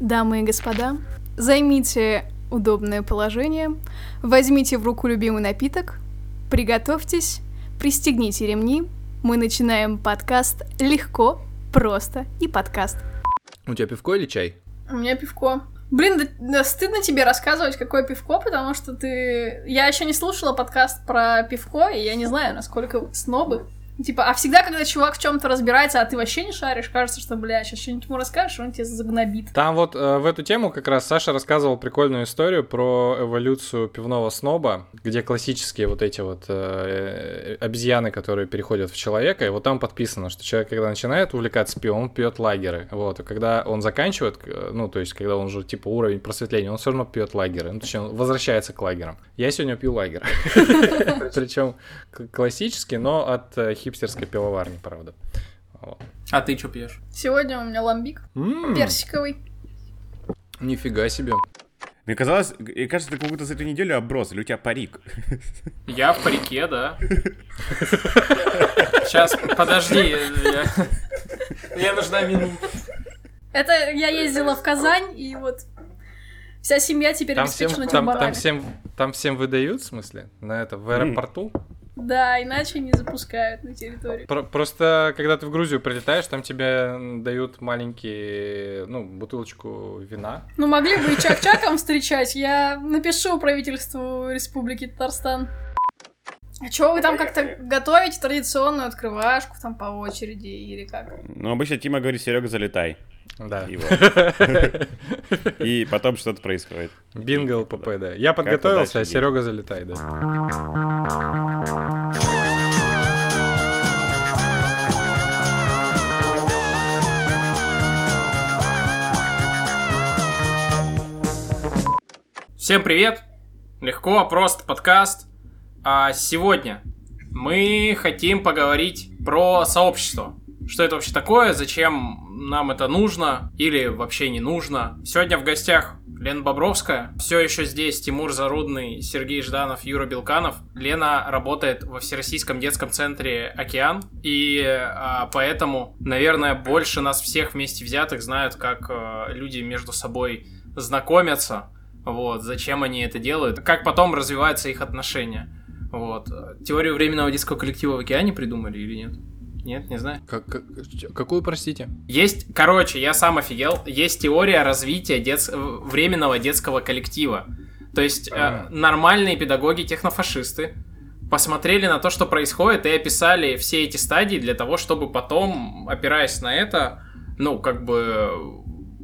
Дамы и господа, займите удобное положение, возьмите в руку любимый напиток, приготовьтесь, пристегните ремни. Мы начинаем подкаст легко, просто и подкаст. У тебя пивко или чай? У меня пивко. Блин, да, да стыдно тебе рассказывать, какое пивко, потому что ты... Я еще не слушала подкаст про пивко, и я не знаю, насколько снобы. Типа, а всегда, когда чувак в чем-то разбирается, а ты вообще не шаришь, кажется, что, бля, сейчас что-нибудь ему расскажешь, он тебе загнобит. Там вот э, в эту тему как раз Саша рассказывал прикольную историю про эволюцию пивного сноба, где классические вот эти вот э, обезьяны, которые переходят в человека, и вот там подписано, что человек, когда начинает увлекаться пивом, он пьет лагеры, вот, и когда он заканчивает, э, ну, то есть, когда он уже, типа, уровень просветления, он все равно пьет лагеры, ну, точнее, он возвращается к лагерам. Я сегодня пью лагерь. Причем классический, но от э, хипстерской пивоварни, правда. Вот. А ты что пьешь? Сегодня у меня ламбик М, персиковый. Нифига себе. Мне казалось, и кажется, ты как будто за эту неделю оброс, или у тебя парик. Я в парике, да. Сейчас, подожди. я- Мне нужна минута. Это я ездила в Казань, и вот вся семья теперь Там всем, обеспечена там, тюрбанами. там, всем, там всем выдают, в смысле? На это, в аэропорту? Да, иначе не запускают на территорию. Про- просто, когда ты в Грузию прилетаешь, там тебе дают маленькие, ну, бутылочку вина. Ну, могли бы и чак-чаком встречать. Я напишу правительству Республики Татарстан. А чё вы там как-то готовите традиционную открывашку там по очереди или как? Ну, обычно Тима говорит, Серега, залетай. Да. И потом что-то происходит. Бинго ЛПП, да. Я подготовился, а Серега залетай, да. Всем привет! Легко, просто подкаст. А сегодня мы хотим поговорить про сообщество. Что это вообще такое, зачем нам это нужно или вообще не нужно. Сегодня в гостях Лена Бобровская. Все еще здесь Тимур Зарудный, Сергей Жданов, Юра Белканов. Лена работает во Всероссийском детском центре «Океан». И а, поэтому, наверное, больше нас всех вместе взятых знают, как а, люди между собой знакомятся, вот, зачем они это делают, как потом развиваются их отношения. Вот. Теорию временного детского коллектива в океане придумали или нет? Нет, не знаю. Как- как- какую, простите? Есть, короче, я сам офигел, есть теория развития дет- временного детского коллектива. То есть э, А. нормальные педагоги-технофашисты посмотрели на то, что происходит, и описали все эти стадии для того, чтобы потом, опираясь на это, ну, как бы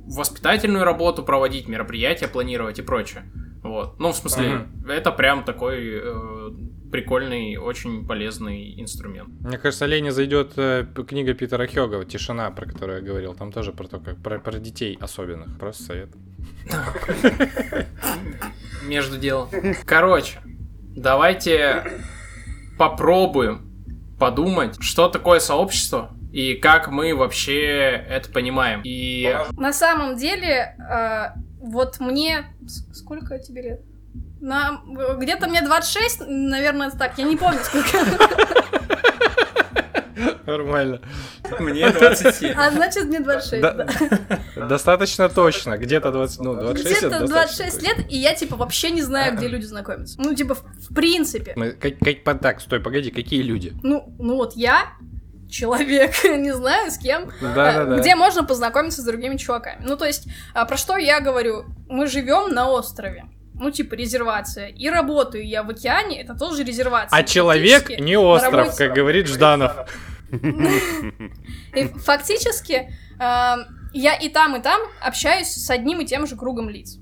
воспитательную работу проводить, мероприятия планировать и прочее. Вот. Ну, в смысле, это прям такой э, прикольный, очень полезный инструмент. Мне кажется, Лене зайдет э, книга Питера Хёга «Тишина», про которую я говорил. Там тоже про то, как про, про детей особенных. Просто совет. Между делом. Короче, давайте попробуем подумать, что такое сообщество и как мы вообще это понимаем. И На самом деле, э, вот мне... Сколько тебе лет? На... Где-то мне 26, наверное, так, я не помню, сколько. Нормально. мне 27. А значит, мне 26, Да- да. Достаточно точно. Где-то 20, ну, 26 это Где-то достаточно 26 точно. лет, и я, типа, вообще не знаю, где люди знакомятся. Ну, типа, в, принципе. Мы- как- как- так, стой, погоди, какие люди? Ну, ну вот я человек, не знаю, с кем, Да-да-да. э, где можно познакомиться с другими чуваками. Ну, то есть, а, про что я говорю? Мы живем на острове. Ну, типа, резервация. И работаю я в океане, это тоже резервация. А человек не остров, работе- как говорит Жданов. Фактически э, я и там, и там общаюсь с одним и тем же кругом лиц.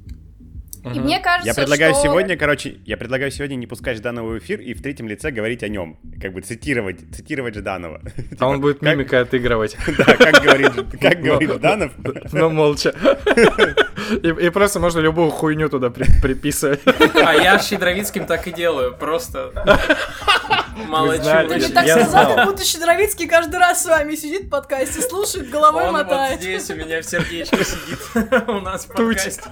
И Мгм. мне кажется, Я предлагаю что- сегодня, короче, я предлагаю сегодня не пускать Жданова в эфир и в третьем лице говорить о нем. Как бы цитировать, цитировать Жданова. А он будет мимикой отыгрывать. Да, как говорит, как говорит Жданов. Но молча. И, и просто можно любую хуйню туда при- приписывать. А я с Щедровицким так и делаю, просто Ты Я- же так сказал, как будто Щедровицкий каждый раз с вами сидит в подкасте, слушает, головой Он вот мотает. здесь у меня в сердечке сидит у нас в подкасте.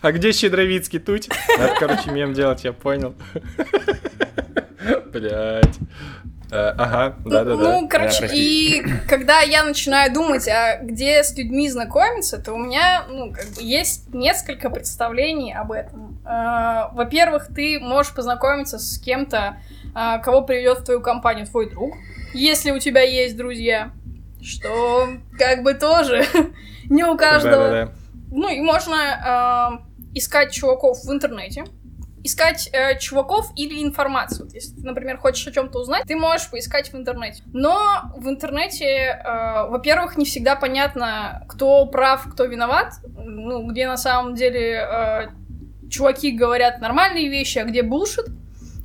А где Щедровицкий туть? Надо, короче, мем делать, я понял. Блять. Э, ага, да-да-да. Ну, короче, Да, и когда я начинаю думать, а где с людьми знакомиться, то у меня, ну, как бы есть несколько представлений об этом. А, Во-первых, ты можешь познакомиться с кем-то, кого приведет в твою компанию твой друг, если у тебя есть друзья, что как бы тоже не у каждого. Да-да-да. Ну, и можно э, искать чуваков в интернете, искать э, чуваков или информацию. Вот если ты, например, хочешь о чем-то узнать, ты можешь поискать в интернете. Но в интернете, э, во-первых, не всегда понятно, кто прав, кто виноват. Ну, где на самом деле э, чуваки говорят нормальные вещи, а где булшит.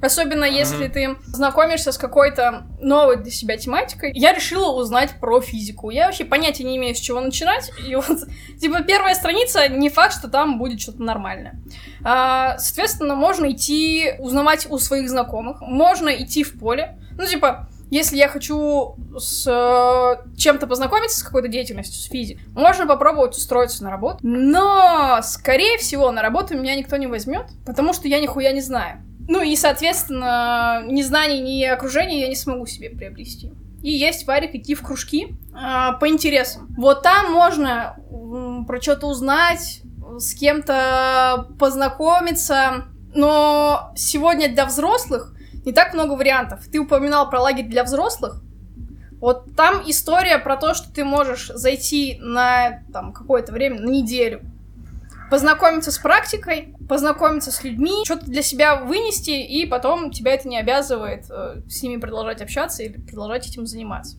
Особенно если ты знакомишься с какой-то новой для себя тематикой. Я решила узнать про физику. Я вообще понятия не имею, с чего начинать. И вот, типа, первая страница, не факт, что там будет что-то нормальное. А, соответственно, можно идти узнавать у своих знакомых. Можно идти в поле. Ну, типа, если я хочу с э, чем-то познакомиться, с какой-то деятельностью, с физикой, можно попробовать устроиться на работу. Но, скорее всего, на работу меня никто не возьмет, потому что я нихуя не знаю. Ну и, соответственно, ни знаний, ни окружения я не смогу себе приобрести. И есть варик идти в кружки а, по интересам. Вот там можно м, про что-то узнать, с кем-то познакомиться. Но сегодня для взрослых не так много вариантов. Ты упоминал про лагерь для взрослых. Вот там история про то, что ты можешь зайти на там какое-то время, на неделю, познакомиться с практикой, познакомиться с людьми, что-то для себя вынести, и потом тебя это не обязывает э, с ними продолжать общаться или продолжать этим заниматься.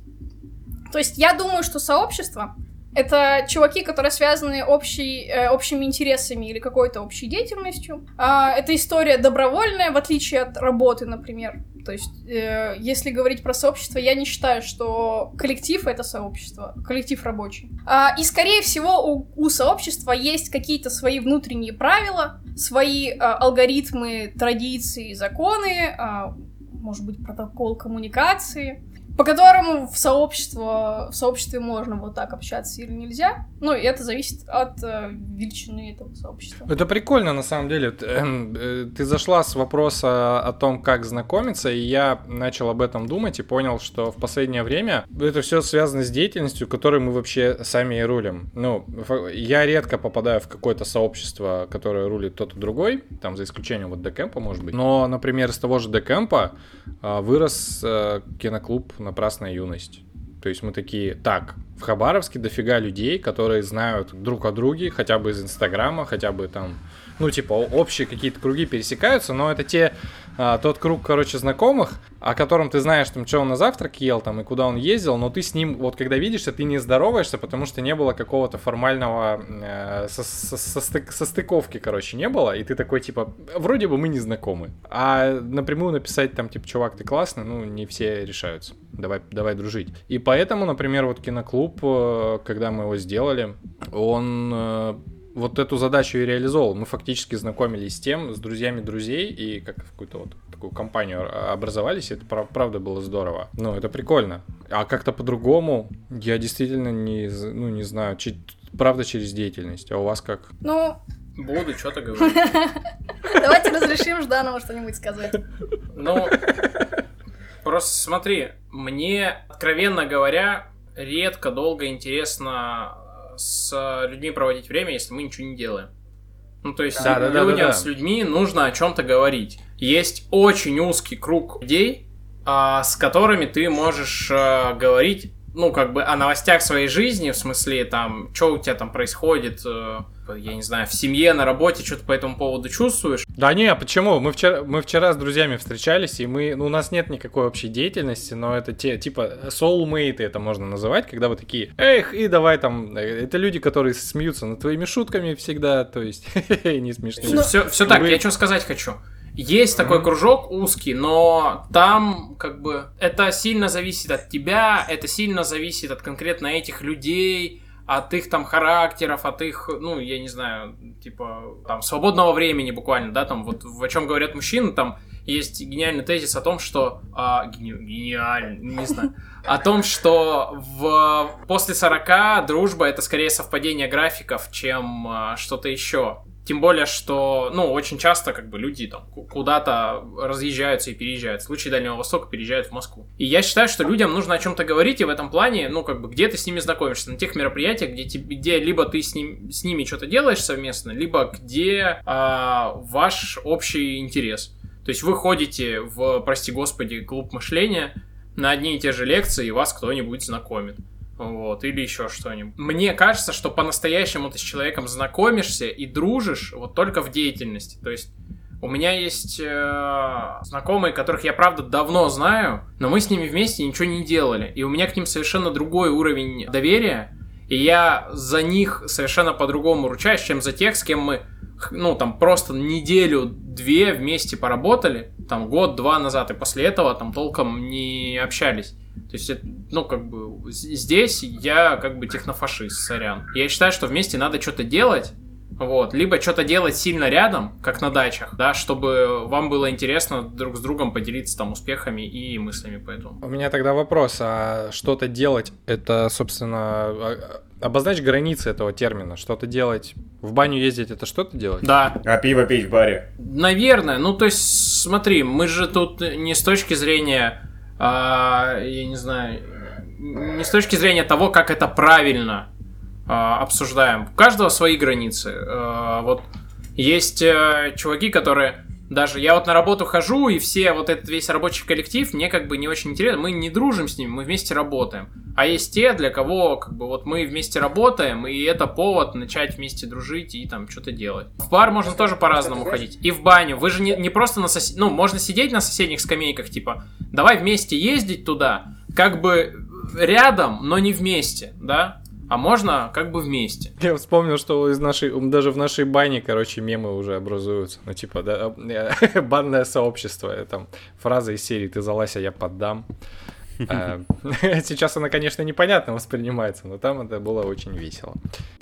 То есть я думаю, что сообщество — это чуваки, которые связаны общей, э, общими интересами или какой-то общей деятельностью. А, это история добровольная, в отличие от работы, например. То есть, э, если говорить про сообщество, я не считаю, что коллектив это сообщество, коллектив рабочий. А, и, скорее всего, у, у сообщества есть какие-то свои внутренние правила, свои а, алгоритмы, традиции, законы, а, может быть, протокол коммуникации, по которому в, сообщество, в сообществе можно вот так общаться или нельзя. Ну, и это зависит от э, величины этого сообщества. Это прикольно, на самом деле. Эм, э, Ты зашла с вопроса о том, как знакомиться, и я начал об этом думать и понял, что в последнее время это все связано с деятельностью, которой мы вообще сами и рулим. Ну, я редко попадаю в какое-то сообщество, которое рулит тот и другой, там за исключением вот Декэмпа, может быть. Но, например, из того же Декэмпа а, вырос э, киноклуб «Напрасная юность». То есть мы такие, так, в Хабаровске дофига людей, которые знают друг о друге, хотя бы из Инстаграма, хотя бы там, ну, типа, общие какие-то круги пересекаются, но это те, а, тот круг, короче, знакомых, о котором ты знаешь, там, что он на завтрак ел, там, и куда он ездил, но ты с ним, вот, когда видишься, ты не здороваешься, потому что не было какого-то формального э, со- со- состык- состыковки, короче, не было, и ты такой, типа, вроде бы мы не знакомы. А напрямую написать, там, типа, чувак, ты классный, ну, не все решаются. Давай, давай дружить. И поэтому, например, вот киноклуб, э, когда мы его сделали, он э, вот эту задачу и реализовал. Мы фактически знакомились с тем, с друзьями друзей, и как в какую-то вот такую компанию образовались, и это прав- правда было здорово. Ну, это прикольно. А как-то по-другому я действительно не, ну, не знаю, че- правда через деятельность. А у вас как? Ну, Буду что-то говорить. давайте разрешим Жданову что-нибудь сказать. Ну, просто смотри, мне, откровенно говоря, редко, долго интересно с людьми проводить время, если мы ничего не делаем. Ну, то есть Да, да, да, людям да, да. с людьми нужно о чем-то говорить. Есть очень узкий круг людей, а, с которыми ты можешь а, говорить, ну, как бы о новостях своей жизни, в смысле, там, что у тебя там происходит, э, я не знаю, в семье, на работе, что ты по этому поводу чувствуешь. Да не, а почему? Мы вчера, мы вчера с друзьями встречались, и мы, ну, у нас нет никакой общей деятельности, но это те, типа, soulmate это можно называть, когда вы такие, эх, и давай там, э, это люди, которые смеются над твоими шутками всегда, то есть, не смешные. Все, так, я что сказать хочу. Есть такой кружок узкий, но там как бы это сильно зависит от тебя, это сильно зависит от конкретно этих людей, от их там характеров, от их, ну, я не знаю, типа, там, свободного времени буквально, да, там, вот о чем говорят мужчины, там есть гениальный тезис о том, что... а, гени- гениальный, не знаю. О том, что в, после 40 дружба это скорее совпадение графиков, чем а, что-то еще. Тем более, что, ну, очень часто, как бы, люди там куда-то разъезжаются и переезжают. В случае Дальнего Востока переезжают в Москву. И я считаю, что людям нужно о чем-то говорить, и в этом плане, ну, как бы, где ты с ними знакомишься? На тех мероприятиях, где, тебе, где либо ты с, ним, с ними что-то делаешь совместно, либо где а, ваш общий интерес. То есть вы ходите в, прости господи, клуб мышления на одни и те же лекции, и вас кто-нибудь знакомит вот, или еще что-нибудь. Мне кажется, что по-настоящему ты с человеком знакомишься и дружишь вот только в деятельности. То есть у меня есть э, знакомые, которых я правда давно знаю, но мы с ними вместе ничего не делали. И у меня к ним совершенно другой уровень доверия. И я за них совершенно по-другому ручаюсь, чем за тех, с кем мы, ну, там, просто неделю-две вместе поработали, там, год-два назад, и после этого там толком не общались. То есть, ну, как бы, здесь я как бы технофашист, сорян. Я считаю, что вместе надо что-то делать, вот, либо что-то делать сильно рядом, как на дачах, да, чтобы вам было интересно друг с другом поделиться там успехами и мыслями по этому. У меня тогда вопрос, а что-то делать, это, собственно, а, обозначь границы этого термина. Что-то делать, в баню ездить, это что-то делать? Да. А пиво пить в баре? Наверное, ну то есть, смотри, мы же тут не с точки зрения а, я не знаю, не с точки зрения того, как это правильно а, обсуждаем. У каждого свои границы. А, вот есть а, чуваки, которые даже я вот на работу хожу, и все вот этот весь рабочий коллектив мне как бы не очень интересно. Мы не дружим с ними, мы вместе работаем. А есть те, для кого как бы вот мы вместе работаем, и это повод начать вместе дружить и там что-то делать. В бар можно тоже по-разному ходить. И в баню. Вы же не, не просто на сосед... Ну, можно сидеть на соседних скамейках, типа, давай вместе ездить туда, как бы рядом, но не вместе, да? А можно как бы вместе. Я вспомнил, что из нашей, даже в нашей бане, короче, мемы уже образуются. Ну, типа, да, банное сообщество. Там фраза из серии «Ты залазь, а я поддам». Э, сейчас она, конечно, непонятно воспринимается, но там это было очень весело.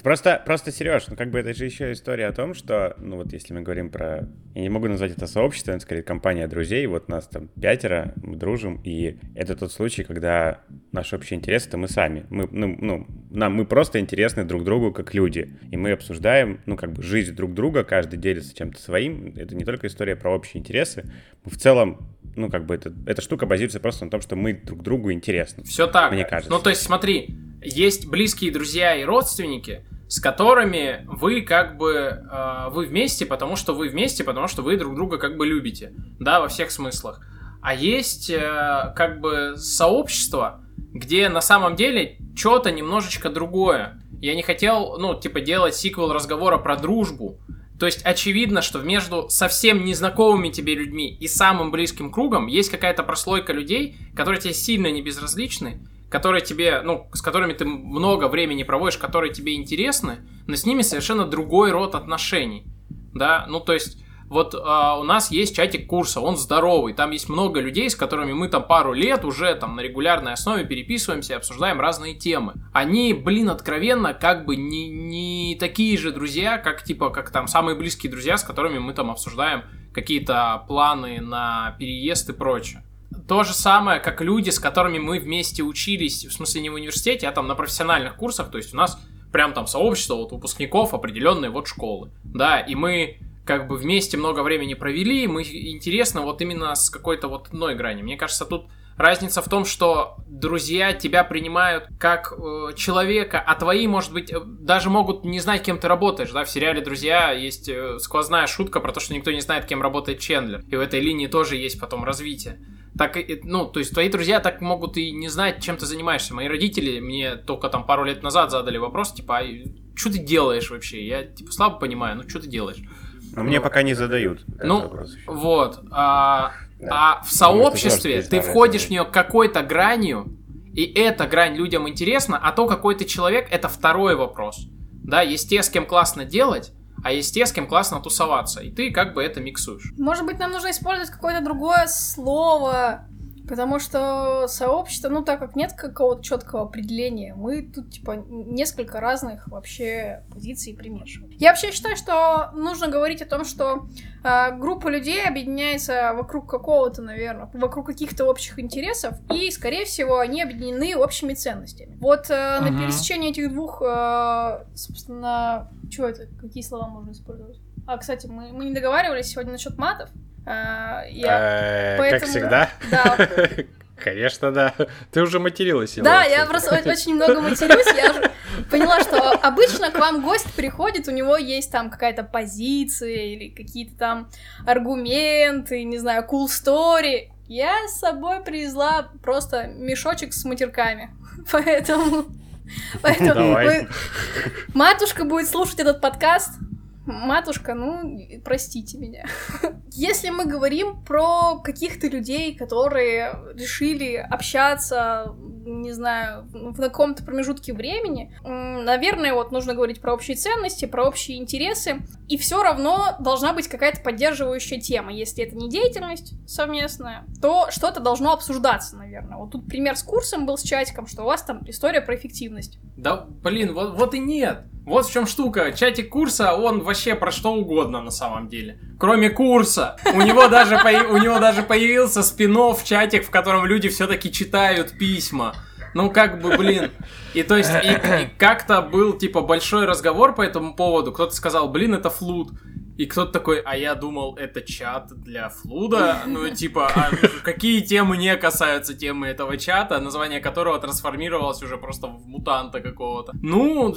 Просто, просто, Сереж, ну как бы это же еще история о том, что, ну вот если мы говорим про... Я не могу назвать это сообщество, это скорее компания друзей, вот нас там пятеро, мы дружим, и это тот случай, когда наш общий интерес — это мы сами. Мы, ну, ну, нам, мы просто интересны друг другу как люди, и мы обсуждаем, ну как бы жизнь друг друга, каждый делится чем-то своим. Это не только история про общие интересы, мы в целом ну, как бы это, эта штука базируется просто на том, что мы друг другу интересны. Все так. Мне кажется. Ну, то есть, смотри, есть близкие друзья и родственники, с которыми вы как бы э, вы вместе, потому что вы вместе, потому что вы друг друга как бы любите, да, во всех смыслах. А есть э, как бы сообщество, где на самом деле что-то немножечко другое. Я не хотел, ну, типа, делать сиквел разговора про дружбу, то есть очевидно, что между совсем незнакомыми тебе людьми и самым близким кругом есть какая-то прослойка людей, которые тебе сильно не безразличны, которые тебе, ну, с которыми ты много времени проводишь, которые тебе интересны, но с ними совершенно другой род отношений. Да, ну то есть вот а, у нас есть чатик курса, он здоровый, там есть много людей, с которыми мы там пару лет уже там на регулярной основе переписываемся и обсуждаем разные темы. Они, блин, откровенно как бы не, не такие же друзья, как типа, как там самые близкие друзья, с которыми мы там обсуждаем какие-то планы на переезд и прочее. То же самое, как люди, с которыми мы вместе учились, в смысле не в университете, а там на профессиональных курсах, то есть у нас прям там сообщество вот выпускников определенной вот школы, да, и мы как бы вместе много времени провели, мы интересно вот именно с какой-то вот одной грани. Мне кажется, тут разница в том, что друзья тебя принимают как э, человека, а твои, может быть, э, даже могут не знать, кем ты работаешь, да, в сериале «Друзья» есть э, сквозная шутка про то, что никто не знает, кем работает Чендлер, и в этой линии тоже есть потом развитие. Так, ну, то есть твои друзья так могут и не знать, чем ты занимаешься. Мои родители мне только там пару лет назад задали вопрос, типа, а что ты делаешь вообще? Я, типа, слабо понимаю, ну, что ты делаешь? Но мне пока не задают. Ну, вот. А, да. а в сообществе ты входишь в нее какой-то гранью, и эта грань людям интересна, а то, какой ты человек, это второй вопрос. Да, есть те, с кем классно делать, а есть те, с кем классно тусоваться. И ты как бы это миксуешь. Может быть, нам нужно использовать какое-то другое слово, Потому что сообщество, ну так как нет какого-то четкого определения, мы тут типа несколько разных вообще позиций примешиваем. Я вообще считаю, что нужно говорить о том, что э, группа людей объединяется вокруг какого-то, наверное, вокруг каких-то общих интересов, и, скорее всего, они объединены общими ценностями. Вот э, uh-huh. на пересечении этих двух, э, собственно, что это? Какие слова можно использовать? А, кстати, мы, мы не договаривались сегодня насчет матов. А, я... Э, поэтому... Как всегда? Да. Конечно, да. Ты уже материлась. Да, я просто очень много матерюсь. Я поняла, что обычно к вам гость приходит, у него есть там какая-то позиция или какие-то там аргументы, не знаю, cool story. Я с собой привезла просто мешочек с матерками. Поэтому... Поэтому вы... матушка будет слушать этот подкаст, Матушка, ну, простите меня. Если мы говорим про каких-то людей, которые решили общаться, не знаю, в каком-то промежутке времени, наверное, вот нужно говорить про общие ценности, про общие интересы, и все равно должна быть какая-то поддерживающая тема. Если это не деятельность совместная, то что-то должно обсуждаться, наверное. Вот тут пример с курсом был с чатиком, что у вас там история про эффективность. Да, блин, вот, вот и нет. Вот в чем штука. Чатик курса, он вообще про что угодно на самом деле. Кроме курса. У него даже, у него даже появился спин в чатик, в котором люди все-таки читают письма. Ну, как бы, блин. И то есть, и, и как-то был, типа, большой разговор по этому поводу. Кто-то сказал, блин, это флут. И кто-то такой, а я думал, это чат для флуда. Ну, типа, а какие темы не касаются темы этого чата, название которого трансформировалось уже просто в мутанта какого-то. Ну,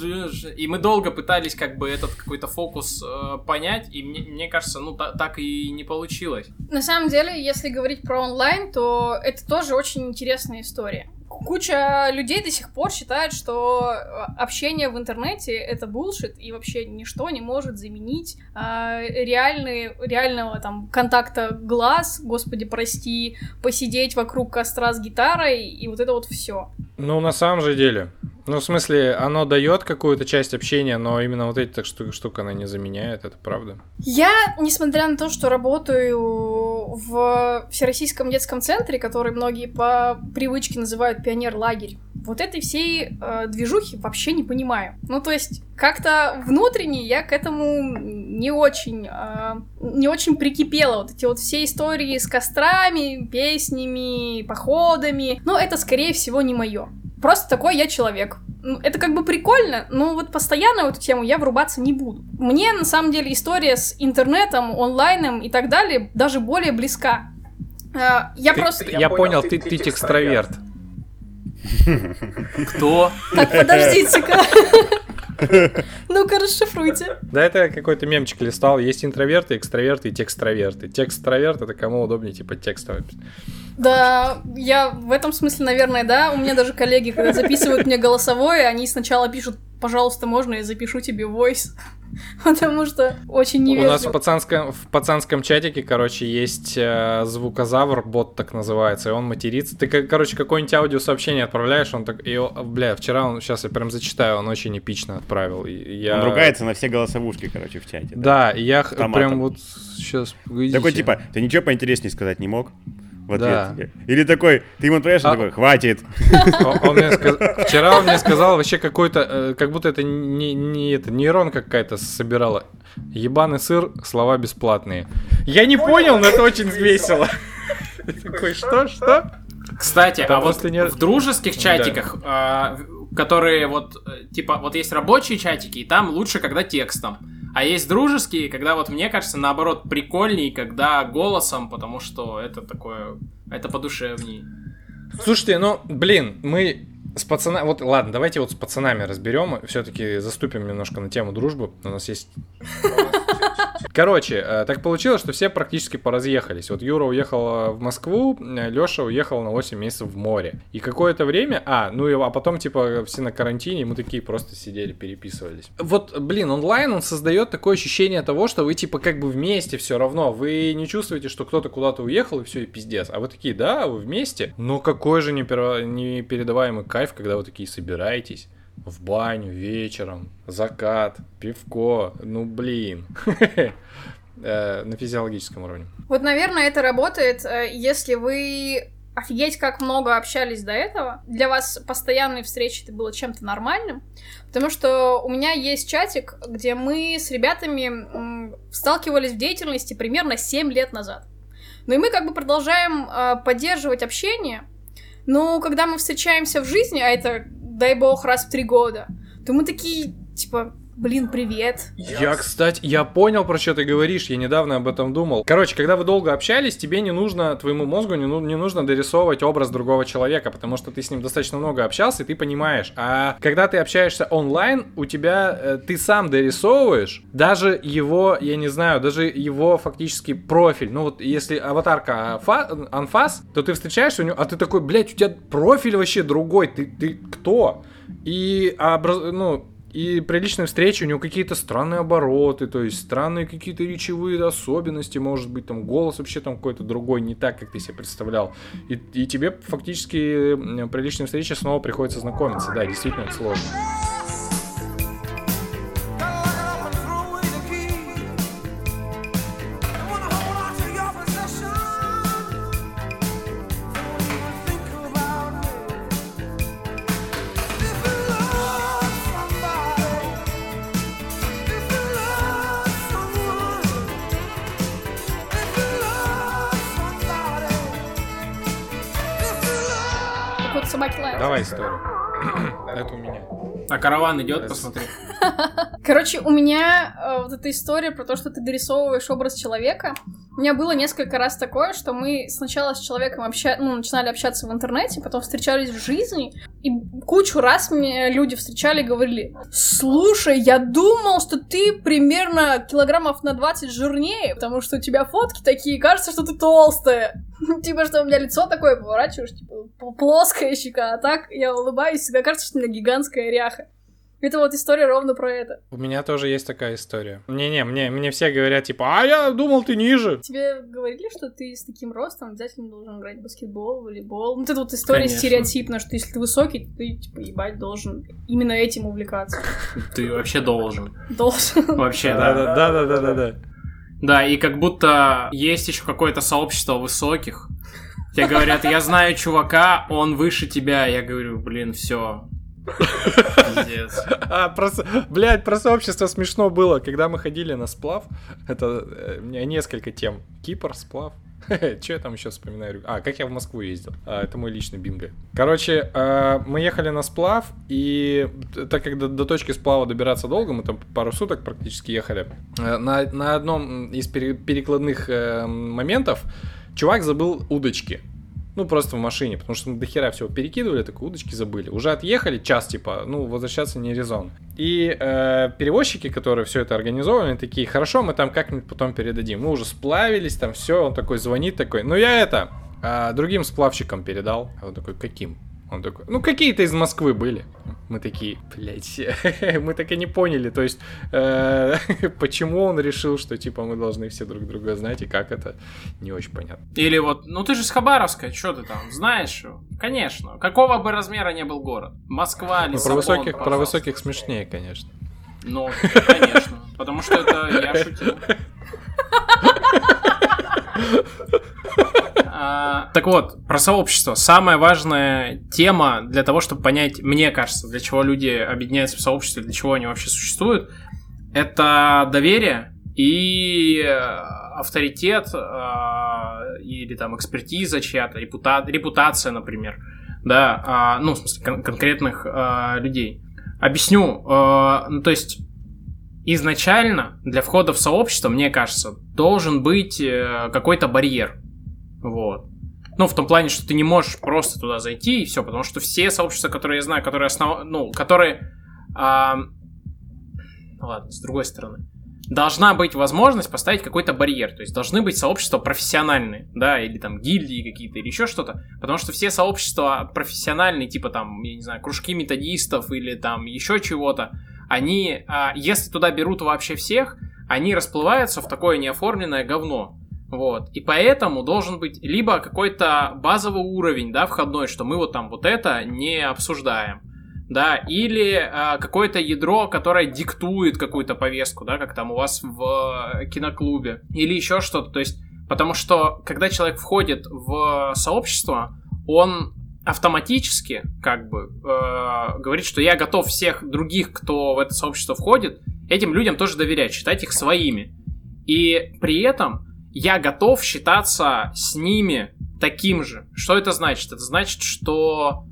и мы долго пытались как бы этот какой-то фокус э, понять, и мне, мне кажется, ну, та, так и не получилось. На самом деле, если говорить про онлайн, то это тоже очень интересная история куча людей до сих пор считает, что э, общение в интернете это булшит, и вообще ничто не может заменить э, реальный, реального там контакта глаз, господи, прости, посидеть вокруг костра с гитарой, и вот это вот все. Ну, на самом же деле. Ну, в смысле, оно дает какую-то часть общения, но именно вот эти так штук, штук она не заменяет, это правда. Я, несмотря на то, что работаю в Всероссийском детском центре, который многие по привычке называют пионер-лагерь, вот этой всей э, движухи вообще не понимаю. Ну, то есть, как-то внутренне я к этому не очень, э, не очень прикипела. Вот эти вот все истории с кострами, песнями, походами. Ну, это, скорее всего, не мое. Просто такой я человек. Ну, это как бы прикольно, но вот постоянно в эту тему я врубаться не буду. Мне, на самом деле, история с интернетом, онлайном и так далее даже более близка. Э, я ты, просто... Я, я понял, ты, ты, ты экстраверт. Кто? Так, подождите-ка. Ну-ка, расшифруйте. Да, это какой-то мемчик листал. Есть интроверты, экстраверты и текстроверты. Текстроверт — это кому удобнее, типа, текстовый. Да, я в этом смысле, наверное, да. У меня даже коллеги, когда записывают мне голосовое, они сначала пишут, пожалуйста, можно я запишу тебе voice? Потому что очень невежливо. У нас в пацанском, в пацанском чатике, короче, есть э, звукозавр, бот так называется, и он матерится. Ты, короче, какое-нибудь аудиосообщение отправляешь, он так... И, бля, вчера он, сейчас я прям зачитаю, он очень эпично отправил. И я... Он ругается на все голосовушки, короче, в чате. Да, да и я прям вот сейчас... Такой типа, ты ничего поинтереснее сказать не мог? В ответ да. Или такой, ты ему отправляешь, а... такой, хватит. Он мне сказ... Вчера он мне сказал вообще какой-то, э, как будто это не, не это, нейрон какая-то собирала. Ебаный сыр, слова бесплатные. Я не понял, но это очень весело. Такой, что, что? Кстати, а вот в дружеских чатиках, а, которые вот, э, типа, вот есть рабочие чатики, и там лучше, когда текстом. А есть дружеские, когда вот мне кажется, наоборот, прикольней, когда голосом, потому что это такое, это подушевней. Слушайте, ну, блин, мы с пацанами... Вот, ладно, давайте вот с пацанами разберем. Все-таки заступим немножко на тему дружбы. У нас есть Короче, э, так получилось, что все практически поразъехались. Вот Юра уехал в Москву, э, Леша уехал на 8 месяцев в море. И какое-то время, а, ну и а потом, типа, все на карантине, и мы такие просто сидели, переписывались. Вот, блин, онлайн, он создает такое ощущение того, что вы, типа, как бы вместе все равно. Вы не чувствуете, что кто-то куда-то уехал, и все, и пиздец. А вы такие, да, вы вместе. Но какой же непередаваемый кайф, когда вы такие собираетесь в баню вечером, закат, пивко, ну блин. Э, на физиологическом уровне. Вот, наверное, это работает, э, если вы офигеть, как много общались до этого. Для вас постоянные встречи это было чем-то нормальным. Потому что у меня есть чатик, где мы с ребятами сталкивались в деятельности примерно 7 лет назад. Ну и мы как бы продолжаем э, поддерживать общение. Но когда мы встречаемся в жизни, а это дай бог, раз в три года, то мы такие, типа, Блин, привет. Я, кстати, я понял, про что ты говоришь, я недавно об этом думал. Короче, когда вы долго общались, тебе не нужно, твоему мозгу не, ну, не нужно дорисовывать образ другого человека, потому что ты с ним достаточно много общался, и ты понимаешь. А когда ты общаешься онлайн, у тебя, э, ты сам дорисовываешь даже его, я не знаю, даже его фактически профиль. Ну вот, если аватарка фа- анфас, то ты встречаешься у него, а ты такой, блядь, у тебя профиль вообще другой, ты, ты кто? И, образ... ну, и при личной встрече у него какие-то странные обороты, то есть странные какие-то речевые особенности, может быть, там голос вообще там какой-то другой, не так, как ты себе представлял. И, и тебе фактически при личной встрече снова приходится знакомиться. Да, действительно, это сложно. А караван идет, посмотри. Короче, у меня э, вот эта история про то, что ты дорисовываешь образ человека. У меня было несколько раз такое, что мы сначала с человеком обща... ну, начинали общаться в интернете, потом встречались в жизни, и кучу раз мне люди встречали и говорили, слушай, я думал, что ты примерно килограммов на 20 жирнее, потому что у тебя фотки такие, кажется, что ты толстая. Типа, что у меня лицо такое, поворачиваешь, типа, плоская щека, а так я улыбаюсь, всегда кажется, что у меня гигантская ряха. Это вот история ровно про это. У меня тоже есть такая история. Не-не, мне, мне все говорят, типа, а я думал, ты ниже. Тебе говорили, что ты с таким ростом обязательно должен играть в баскетбол, волейбол? Вот эта вот история Конечно. стереотипная, что если ты высокий, то ты, типа, ебать, должен именно этим увлекаться. Ты вообще должен. Должен. Вообще, да. Да-да-да-да-да. Да, и как будто есть еще какое-то сообщество высоких. Тебе говорят, я знаю чувака, он выше тебя. Я говорю, блин, все. Пиздец. А, просто, блядь, про сообщество смешно было, когда мы ходили на сплав. Это э, у несколько тем. Кипр, сплав. Че я там еще вспоминаю? А, как я в Москву ездил. А, это мой личный бинго. Короче, э, мы ехали на сплав, и так как до, до точки сплава добираться долго, мы там пару суток практически ехали, э, на, на одном из пере- перекладных э, моментов чувак забыл удочки. Ну, просто в машине, потому что мы до хера всего перекидывали, такой удочки забыли. Уже отъехали, час, типа, ну, возвращаться не резон. И э, перевозчики, которые все это организовали, такие, хорошо, мы там как-нибудь потом передадим. Мы уже сплавились, там все, он такой звонит, такой, ну, я это, а, другим сплавщикам передал. А он такой, каким? Он такой, ну, какие-то из Москвы были. Мы такие, блядь, мы так и не поняли, то есть, э, почему он решил, что, типа, мы должны все друг друга знать, и как это, не очень понятно. Или вот, ну ты же с Хабаровска, что ты там, знаешь? Конечно. Какого бы размера не был город. Москва, Ну, про Лиссабон, высоких, про высоких смешнее, конечно. Ну, конечно. Потому что это я шутил. А, Так вот, про сообщество. Самая важная тема для того, чтобы понять, мне кажется, для чего люди объединяются в сообществе, для чего они вообще существуют, это доверие и э, авторитет э, или там экспертиза чья-то, репута- репутация, например, да, а, ну, в смысле, кон- конкретных людей. Объясню, ну, то есть изначально для входа в сообщество, мне кажется, должен быть э, какой-то барьер. Вот. Ну, в том плане, что ты не можешь просто туда зайти и все, потому что все сообщества, которые я знаю, которые основ... ну, которые. а, ладно, с другой стороны. Должна быть возможность поставить какой-то барьер. То есть должны быть сообщества профессиональные, да, или там гильдии какие-то, или еще что-то. Потому что все сообщества профессиональные, типа там, я не знаю, кружки методистов или там еще чего-то, они, а, если туда берут вообще всех, они расплываются в такое неоформленное говно. Вот. И поэтому должен быть либо какой-то базовый уровень, да, входной, что мы вот там вот это не обсуждаем. Да, или а, какое-то ядро, которое диктует какую-то повестку, да, как там у вас в э, киноклубе, или еще что-то. То есть, потому что когда человек входит в сообщество, он автоматически, как бы, э, говорит, что я готов всех других, кто в это сообщество входит, этим людям тоже доверять, считать их своими. И при этом я готов считаться с ними таким же. Что это значит? Это значит, что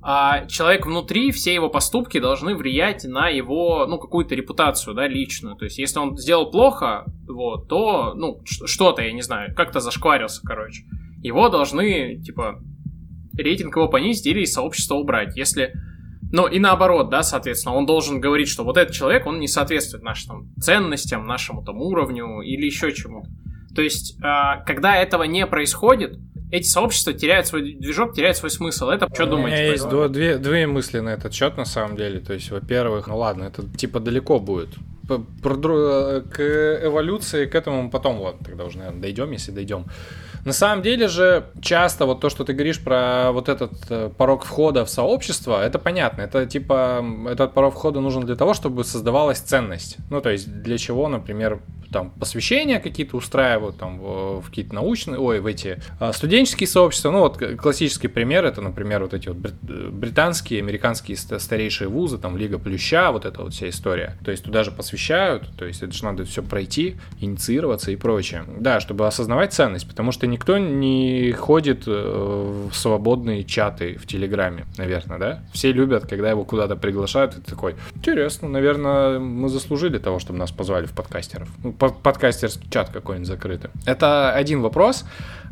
а человек внутри, все его поступки должны влиять на его, ну, какую-то репутацию, да, личную. То есть, если он сделал плохо, вот, то, ну, что-то, я не знаю, как-то зашкварился, короче. Его должны, типа, рейтинг его понизить или из сообщества убрать. Если ну и наоборот, да, соответственно, он должен говорить, что вот этот человек, он не соответствует нашим там, ценностям, нашему там уровню или еще чему-то. То есть, э, когда этого не происходит, эти сообщества теряют свой движок, теряют свой смысл. Это что думаете? У меня есть дво, две, две мысли на этот счет, на самом деле. То есть, во-первых, ну ладно, это типа далеко будет. Про, к эволюции, к этому мы потом вот тогда уже, наверное, дойдем, если дойдем. На самом деле же часто вот то, что ты говоришь про вот этот э, порог входа в сообщество, это понятно. Это типа этот порог входа нужен для того, чтобы создавалась ценность. Ну, то есть для чего, например, там посвящения какие-то устраивают, там в, какие-то научные, ой, в эти а, студенческие сообщества. Ну вот классический пример это, например, вот эти вот британские, американские старейшие вузы, там Лига Плюща, вот эта вот вся история. То есть туда же посвящают, то есть это же надо все пройти, инициироваться и прочее. Да, чтобы осознавать ценность, потому что никто не ходит э, в свободные чаты в Телеграме, наверное, да? Все любят, когда его куда-то приглашают, и такой, интересно, наверное, мы заслужили того, чтобы нас позвали в подкастеров. Ну, подкастерский чат какой-нибудь закрытый. Это один вопрос.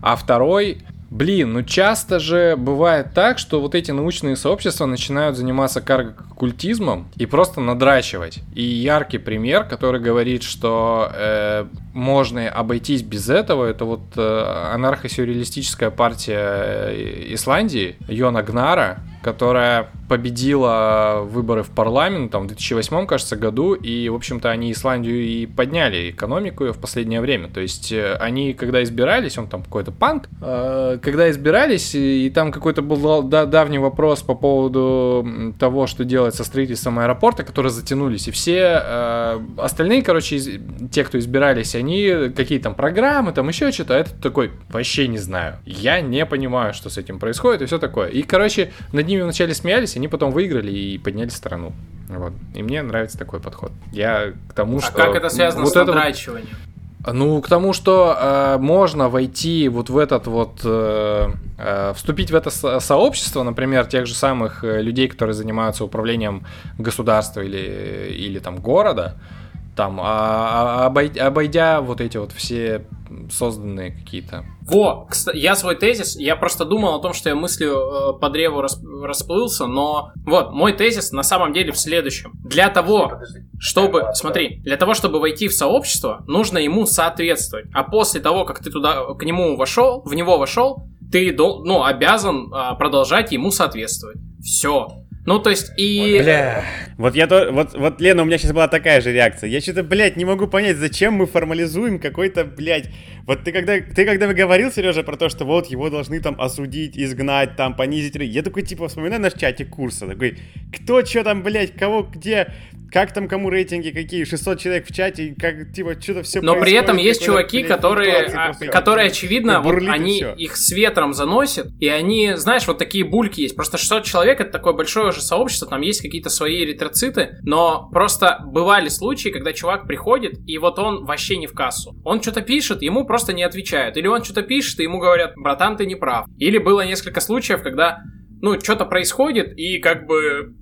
А второй, блин, ну часто же бывает так, что вот эти научные сообщества начинают заниматься карго-культизмом и просто надрачивать. И яркий пример, который говорит, что э, можно обойтись без этого, это вот э, анархо-сюрреалистическая партия э, Исландии, Йона Гнара, которая победила выборы в парламент там, в 2008, кажется, году, и, в общем-то, они Исландию и подняли экономику в последнее время. То есть э, они, когда избирались, он там какой-то панк, э, когда избирались, и там какой-то был давний вопрос по поводу того, что делать со строительством аэропорта, которые затянулись, и все э, остальные, короче, те, кто избирались, они какие там программы, там еще что-то, а этот такой, вообще не знаю, я не понимаю, что с этим происходит, и все такое. И, короче, над ними ними вначале смеялись, они потом выиграли и подняли страну. Вот. И мне нравится такой подход. Я к тому, а что... как это связано вот с надрачиванием? Ну, к тому, что э, можно войти вот в этот вот, э, э, вступить в это сообщество, например, тех же самых э, людей, которые занимаются управлением государства или, или там города, там, а, а, обойдя, обойдя вот эти вот все созданные какие-то. Во, кстати, я свой тезис, я просто думал о том, что я мыслью э, по древу рас, расплылся, но вот, мой тезис на самом деле в следующем. Для того, чтобы, смотри, для того, чтобы войти в сообщество, нужно ему соответствовать. А после того, как ты туда, к нему вошел, в него вошел, ты, ну, обязан э, продолжать ему соответствовать. Все. Ну, то есть, и... Бля. Вот я то... Вот, вот, Лена, у меня сейчас была такая же реакция. Я что-то, блядь, не могу понять, зачем мы формализуем какой-то, блядь... Вот ты когда, ты когда говорил, Сережа, про то, что вот его должны там осудить, изгнать, там, понизить... Я такой, типа, вспоминаю наш чатик курса, такой, кто что там, блядь, кого, где, как там кому рейтинги, какие, 600 человек в чате, как, типа, что-то все Но при этом есть чуваки, которые, а, которые, очевидно, вот они их с ветром заносят, и они, знаешь, вот такие бульки есть. Просто 600 человек — это такое большое же сообщество, там есть какие-то свои эритроциты, но просто бывали случаи, когда чувак приходит, и вот он вообще не в кассу. Он что-то пишет, ему просто не отвечают. Или он что-то пишет, и ему говорят, братан, ты не прав. Или было несколько случаев, когда ну, что-то происходит, и как бы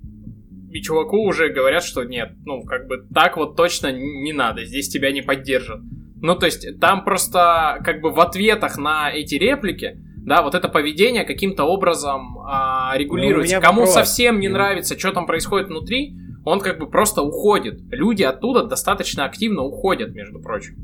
и чуваку уже говорят, что нет, ну, как бы так вот точно не надо, здесь тебя не поддержат. Ну, то есть, там просто, как бы в ответах на эти реплики, да, вот это поведение каким-то образом а, регулируется. Ну, Кому вопрос. совсем не нравится, что там происходит внутри, он как бы просто уходит. Люди оттуда достаточно активно уходят, между прочим.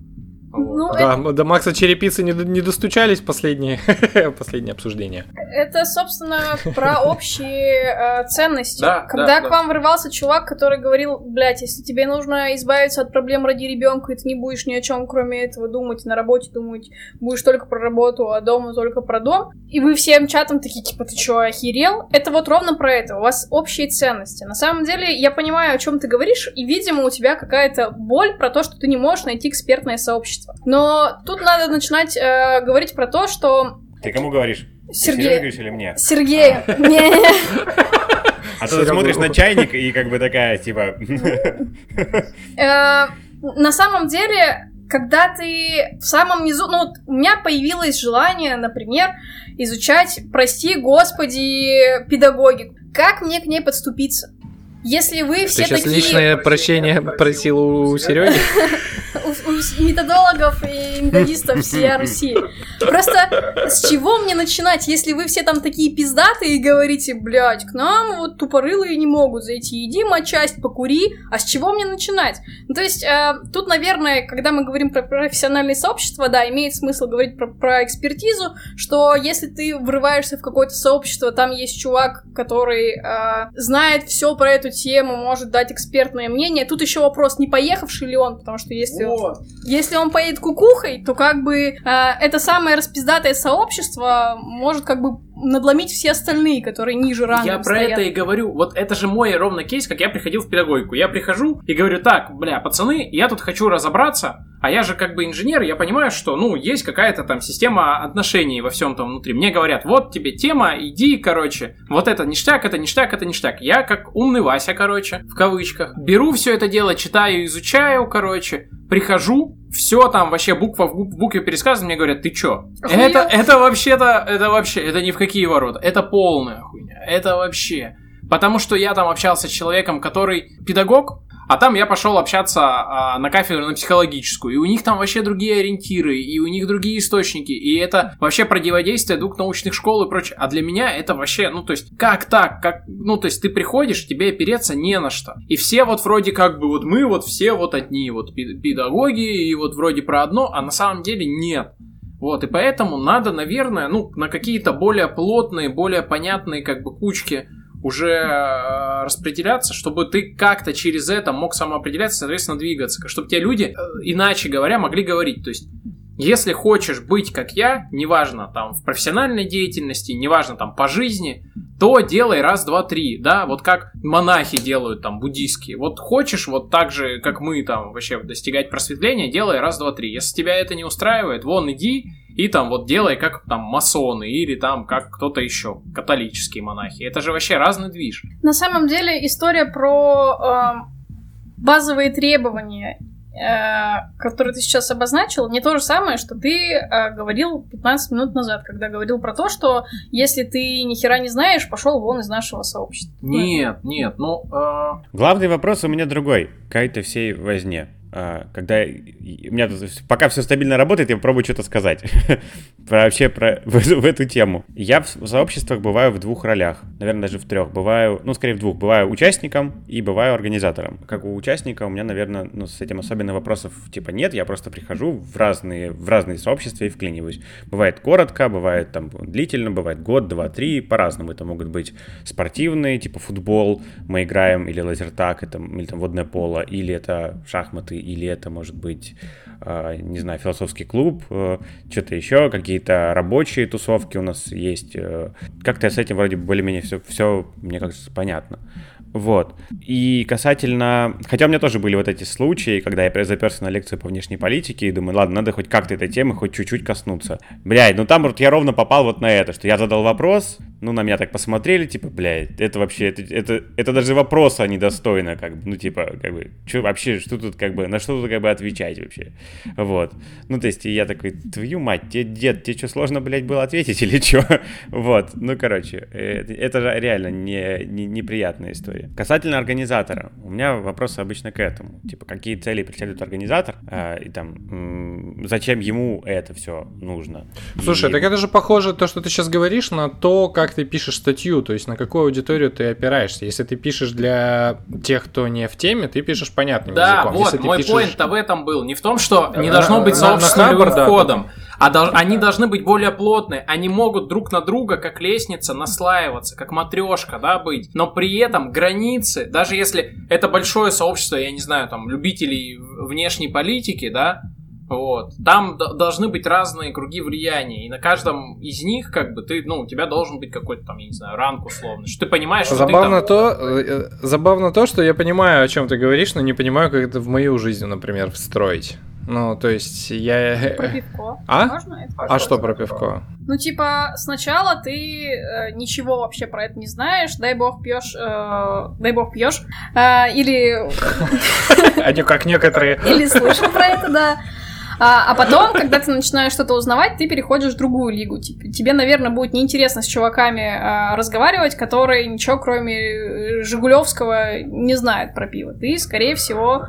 Ну, да, это... до Макса Черепицы не, не достучались последние, последние обсуждения. Это, собственно, про общие э, ценности. Да, Когда да, к да. вам врывался чувак, который говорил, блядь, если тебе нужно избавиться от проблем ради ребенка, и ты не будешь ни о чем, кроме этого думать, на работе думать, будешь только про работу, а дома только про дом, и вы всем чатом такие, типа, ты что, охерел? Это вот ровно про это. У вас общие ценности. На самом деле, я понимаю, о чем ты говоришь, и, видимо, у тебя какая-то боль про то, что ты не можешь найти экспертное сообщество общества. Но тут надо начинать э, говорить про то, что... Ты кому говоришь? Сергей. говоришь или мне? Сергей. А то ты смотришь на чайник и как бы такая, типа... Э, на самом деле, когда ты в самом низу, ну, вот у меня появилось желание, например, изучать, прости господи, педагогику. Как мне к ней подступиться? Если вы все Ты сейчас такие... личное прощение просил у Сереги? у, методологов и методистов всей Руси. Просто с чего мне начинать, если вы все там такие пиздатые и говорите, блядь, к нам вот тупорылые не могут зайти, иди часть покури, а с чего мне начинать? Ну, то есть, э, тут, наверное, когда мы говорим про профессиональное сообщество, да, имеет смысл говорить про, про экспертизу, что если ты врываешься в какое-то сообщество, там есть чувак, который э, знает все про эту тему, может дать экспертное мнение. Тут еще вопрос, не поехавший ли он, потому что если, вот. если он поедет кукухой, то как бы э, это самое распиздатое сообщество может как бы надломить все остальные, которые ниже рангом Я про стоят. это и говорю. Вот это же мой ровно кейс, как я приходил в педагогику. Я прихожу и говорю, так, бля, пацаны, я тут хочу разобраться, а я же как бы инженер, я понимаю, что, ну, есть какая-то там система отношений во всем там внутри. Мне говорят, вот тебе тема, иди, короче, вот это ништяк, это ништяк, это ништяк. Я как умный Вася, короче, в кавычках, беру все это дело, читаю, изучаю, короче, прихожу, все там вообще буква в, букве пересказано, мне говорят, ты чё? Охуел? Это, это вообще-то, это вообще, это ни в какие ворота, это полная хуйня, это вообще... Потому что я там общался с человеком, который педагог, а там я пошел общаться а, на кафедру на психологическую, и у них там вообще другие ориентиры, и у них другие источники, и это вообще противодействие двух научных школ и прочее. А для меня это вообще, ну то есть, как так? Как, ну то есть, ты приходишь, тебе опереться не на что. И все вот вроде как бы, вот мы вот все вот одни, вот педагоги, и вот вроде про одно, а на самом деле нет. Вот, и поэтому надо, наверное, ну, на какие-то более плотные, более понятные как бы кучки уже э, распределяться, чтобы ты как-то через это мог самоопределяться, соответственно, двигаться, чтобы те люди, э, иначе говоря, могли говорить. То есть, если хочешь быть как я, неважно там в профессиональной деятельности, неважно там по жизни, то делай раз, два, три, да, вот как монахи делают там буддийские. Вот хочешь вот так же, как мы там вообще достигать просветления, делай раз, два, три. Если тебя это не устраивает, вон иди и там вот делай как там масоны или там как кто-то еще, католические монахи. Это же вообще разный движ. На самом деле история про э, базовые требования, э, которые ты сейчас обозначил, не то же самое, что ты э, говорил 15 минут назад, когда говорил про то, что если ты ни хера не знаешь, пошел вон из нашего сообщества. Нет, нет, ну... э, Главный вопрос у меня другой. К этой всей возне. А, Когда у меня пока все стабильно работает, я попробую что-то сказать про, вообще про в, в эту тему. Я в, сообществах бываю в двух ролях, наверное, даже в трех. Бываю, ну, скорее в двух. Бываю участником и бываю организатором. Как у участника у меня, наверное, ну, с этим особенно вопросов типа нет. Я просто прихожу в разные, в разные сообщества и вклиниваюсь. Бывает коротко, бывает там длительно, бывает год, два, три, по-разному. Это могут быть спортивные, типа футбол, мы играем, или лазертаг, это, или там водное поло, или это шахматы, или это может быть, э, не знаю, философский клуб, э, что-то еще, какие-то рабочие тусовки у нас есть. э. Как-то с этим вроде более-менее все, все, мне кажется, понятно. Вот. И касательно... Хотя у меня тоже были вот эти случаи, когда я заперся на лекцию по внешней политике и думаю, ладно, надо хоть как-то этой темы хоть чуть-чуть коснуться. Блядь, ну там вот я ровно попал вот на это, что я задал вопрос, ну на меня так посмотрели, типа, блядь, это вообще, это, это, это даже вопроса недостойно, как бы, ну типа, как бы, что вообще, что тут как бы, на что тут как бы отвечать вообще? Вот. Ну то есть я такой, твою мать, тебе, дед, тебе что, сложно, блядь, было ответить или что? Вот, ну короче, э, это же реально не, не- неприятная история. Касательно организатора, у меня вопросы обычно к этому. Типа, какие цели преследует организатор, а, и там, м, зачем ему это все нужно. Слушай, И- так это же похоже, то, что ты сейчас говоришь, на то, как ты пишешь статью, то есть на какую аудиторию ты опираешься. Если ты пишешь для тех, кто не в теме, ты пишешь понятным Да, языком. вот, Если ты мой пишешь- поинт в этом был. Не в том, что не На- должно быть нулевым Хабр, да, входом, а дол- они должны быть более плотные. Они могут друг на друга, как лестница, наслаиваться, как матрешка, да, быть. Но при этом границы, даже если это большое сообщество, я не знаю, там, любителей внешней политики, да, вот. Там должны быть разные круги влияния, и на каждом из них, как бы, ты, ну, у тебя должен быть какой-то там, я не знаю, ранг условный, что ты понимаешь, что Забавно ты там... то, э, забавно то, что я понимаю, о чем ты говоришь, но не понимаю, как это в мою жизнь, например, встроить. Ну, то есть я... Про пивко. А? Можно это? А что про пивко? Ну, типа, сначала ты э, ничего вообще про это не знаешь, дай бог пьешь, э, дай бог пьешь, э, или, Они как некоторые... или слышал про это, да. А, а потом, когда ты начинаешь что-то узнавать, ты переходишь в другую лигу. Типа, тебе, наверное, будет неинтересно с чуваками а, разговаривать, которые ничего, кроме э, Жигулевского, не знают про пиво. Ты, скорее всего...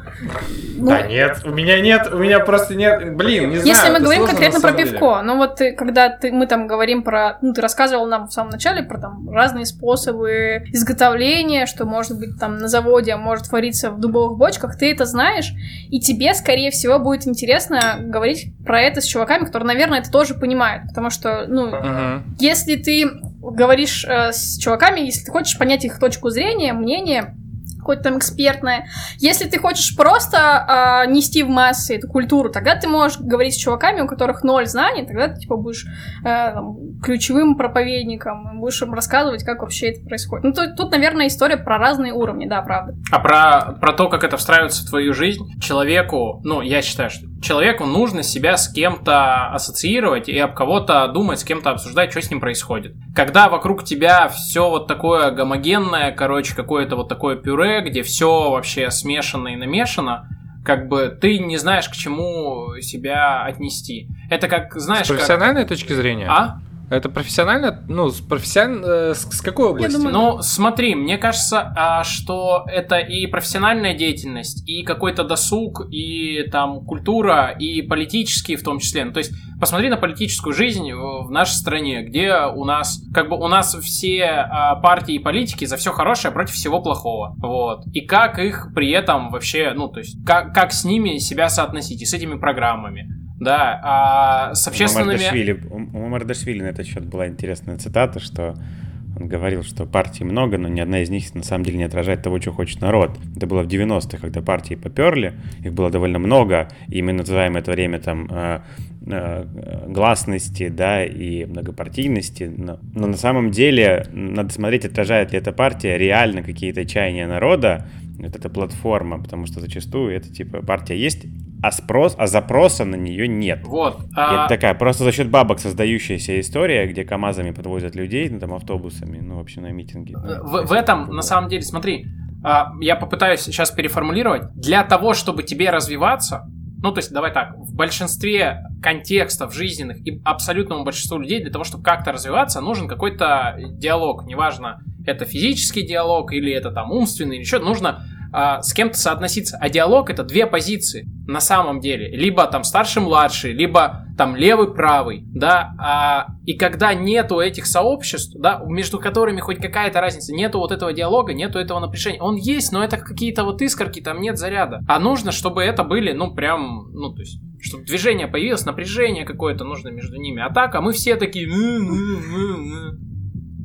Ну, да нет, у меня нет, у меня просто нет... Блин, не знаю. Если мы говорим конкретно про пивко, ну вот ты, когда ты, мы там говорим про... Ну, ты рассказывал нам в самом начале про там разные способы изготовления, что может быть там на заводе, а может твориться в дубовых бочках, ты это знаешь, и тебе, скорее всего, будет интересно говорить про это с чуваками, которые, наверное, это тоже понимают. Потому что, ну, uh-huh. если ты говоришь э, с чуваками, если ты хочешь понять их точку зрения, мнение, какое-то там экспертное. Если ты хочешь просто э, нести в массы эту культуру, тогда ты можешь говорить с чуваками, у которых ноль знаний, тогда ты типа будешь э, там, ключевым проповедником, будешь им рассказывать, как вообще это происходит. Ну, тут, тут, наверное, история про разные уровни, да, правда. А про, про то, как это встраивается в твою жизнь, человеку, ну, я считаю, что человеку нужно себя с кем-то ассоциировать и об кого-то думать, с кем-то обсуждать, что с ним происходит. Когда вокруг тебя все вот такое гомогенное, короче, какое-то вот такое пюре, где все вообще смешано и намешано, как бы ты не знаешь, к чему себя отнести. Это как, знаешь, С профессиональной как... точки зрения? А? Это профессионально, ну, с профессионально, э, с, с какой области? Думаю, ну, смотри, мне кажется, а, что это и профессиональная деятельность, и какой-то досуг, и там культура, и политические в том числе. Ну, то есть, посмотри на политическую жизнь в нашей стране, где у нас, как бы у нас все а, партии и политики за все хорошее против всего плохого. Вот. И как их при этом вообще, ну, то есть, как, как с ними себя соотносить, и с этими программами. Да, а с общественными... У Мардашвили, на этот счет была интересная цитата, что он говорил, что партий много, но ни одна из них на самом деле не отражает того, что хочет народ. Это было в 90-х, когда партии поперли, их было довольно много, и мы называем это время там э, э, гласности, да, и многопартийности, но, но на самом деле надо смотреть, отражает ли эта партия реально какие-то чаяния народа, вот эта платформа, потому что зачастую это типа партия есть, а спрос, а запроса на нее нет. Вот. А... Это такая просто за счет бабок создающаяся история, где КАМАЗами подвозят людей, ну там автобусами, ну вообще на митинги. В, в этом, на самом деле, смотри, а, я попытаюсь сейчас переформулировать. Для того, чтобы тебе развиваться, ну, то есть, давай так, в большинстве контекстов жизненных и абсолютному большинству людей для того, чтобы как-то развиваться, нужен какой-то диалог. Неважно, это физический диалог или это там умственный или еще, нужно а, с кем-то соотноситься. А диалог это две позиции на самом деле. Либо там старший-младший, либо там левый-правый, да. А, и когда нету этих сообществ, да, между которыми хоть какая-то разница, нету вот этого диалога, нету этого напряжения. Он есть, но это какие-то вот искорки, там нет заряда. А нужно, чтобы это были, ну, прям, ну, то есть чтобы движение появилось, напряжение какое-то нужно между ними. А так, а мы все такие...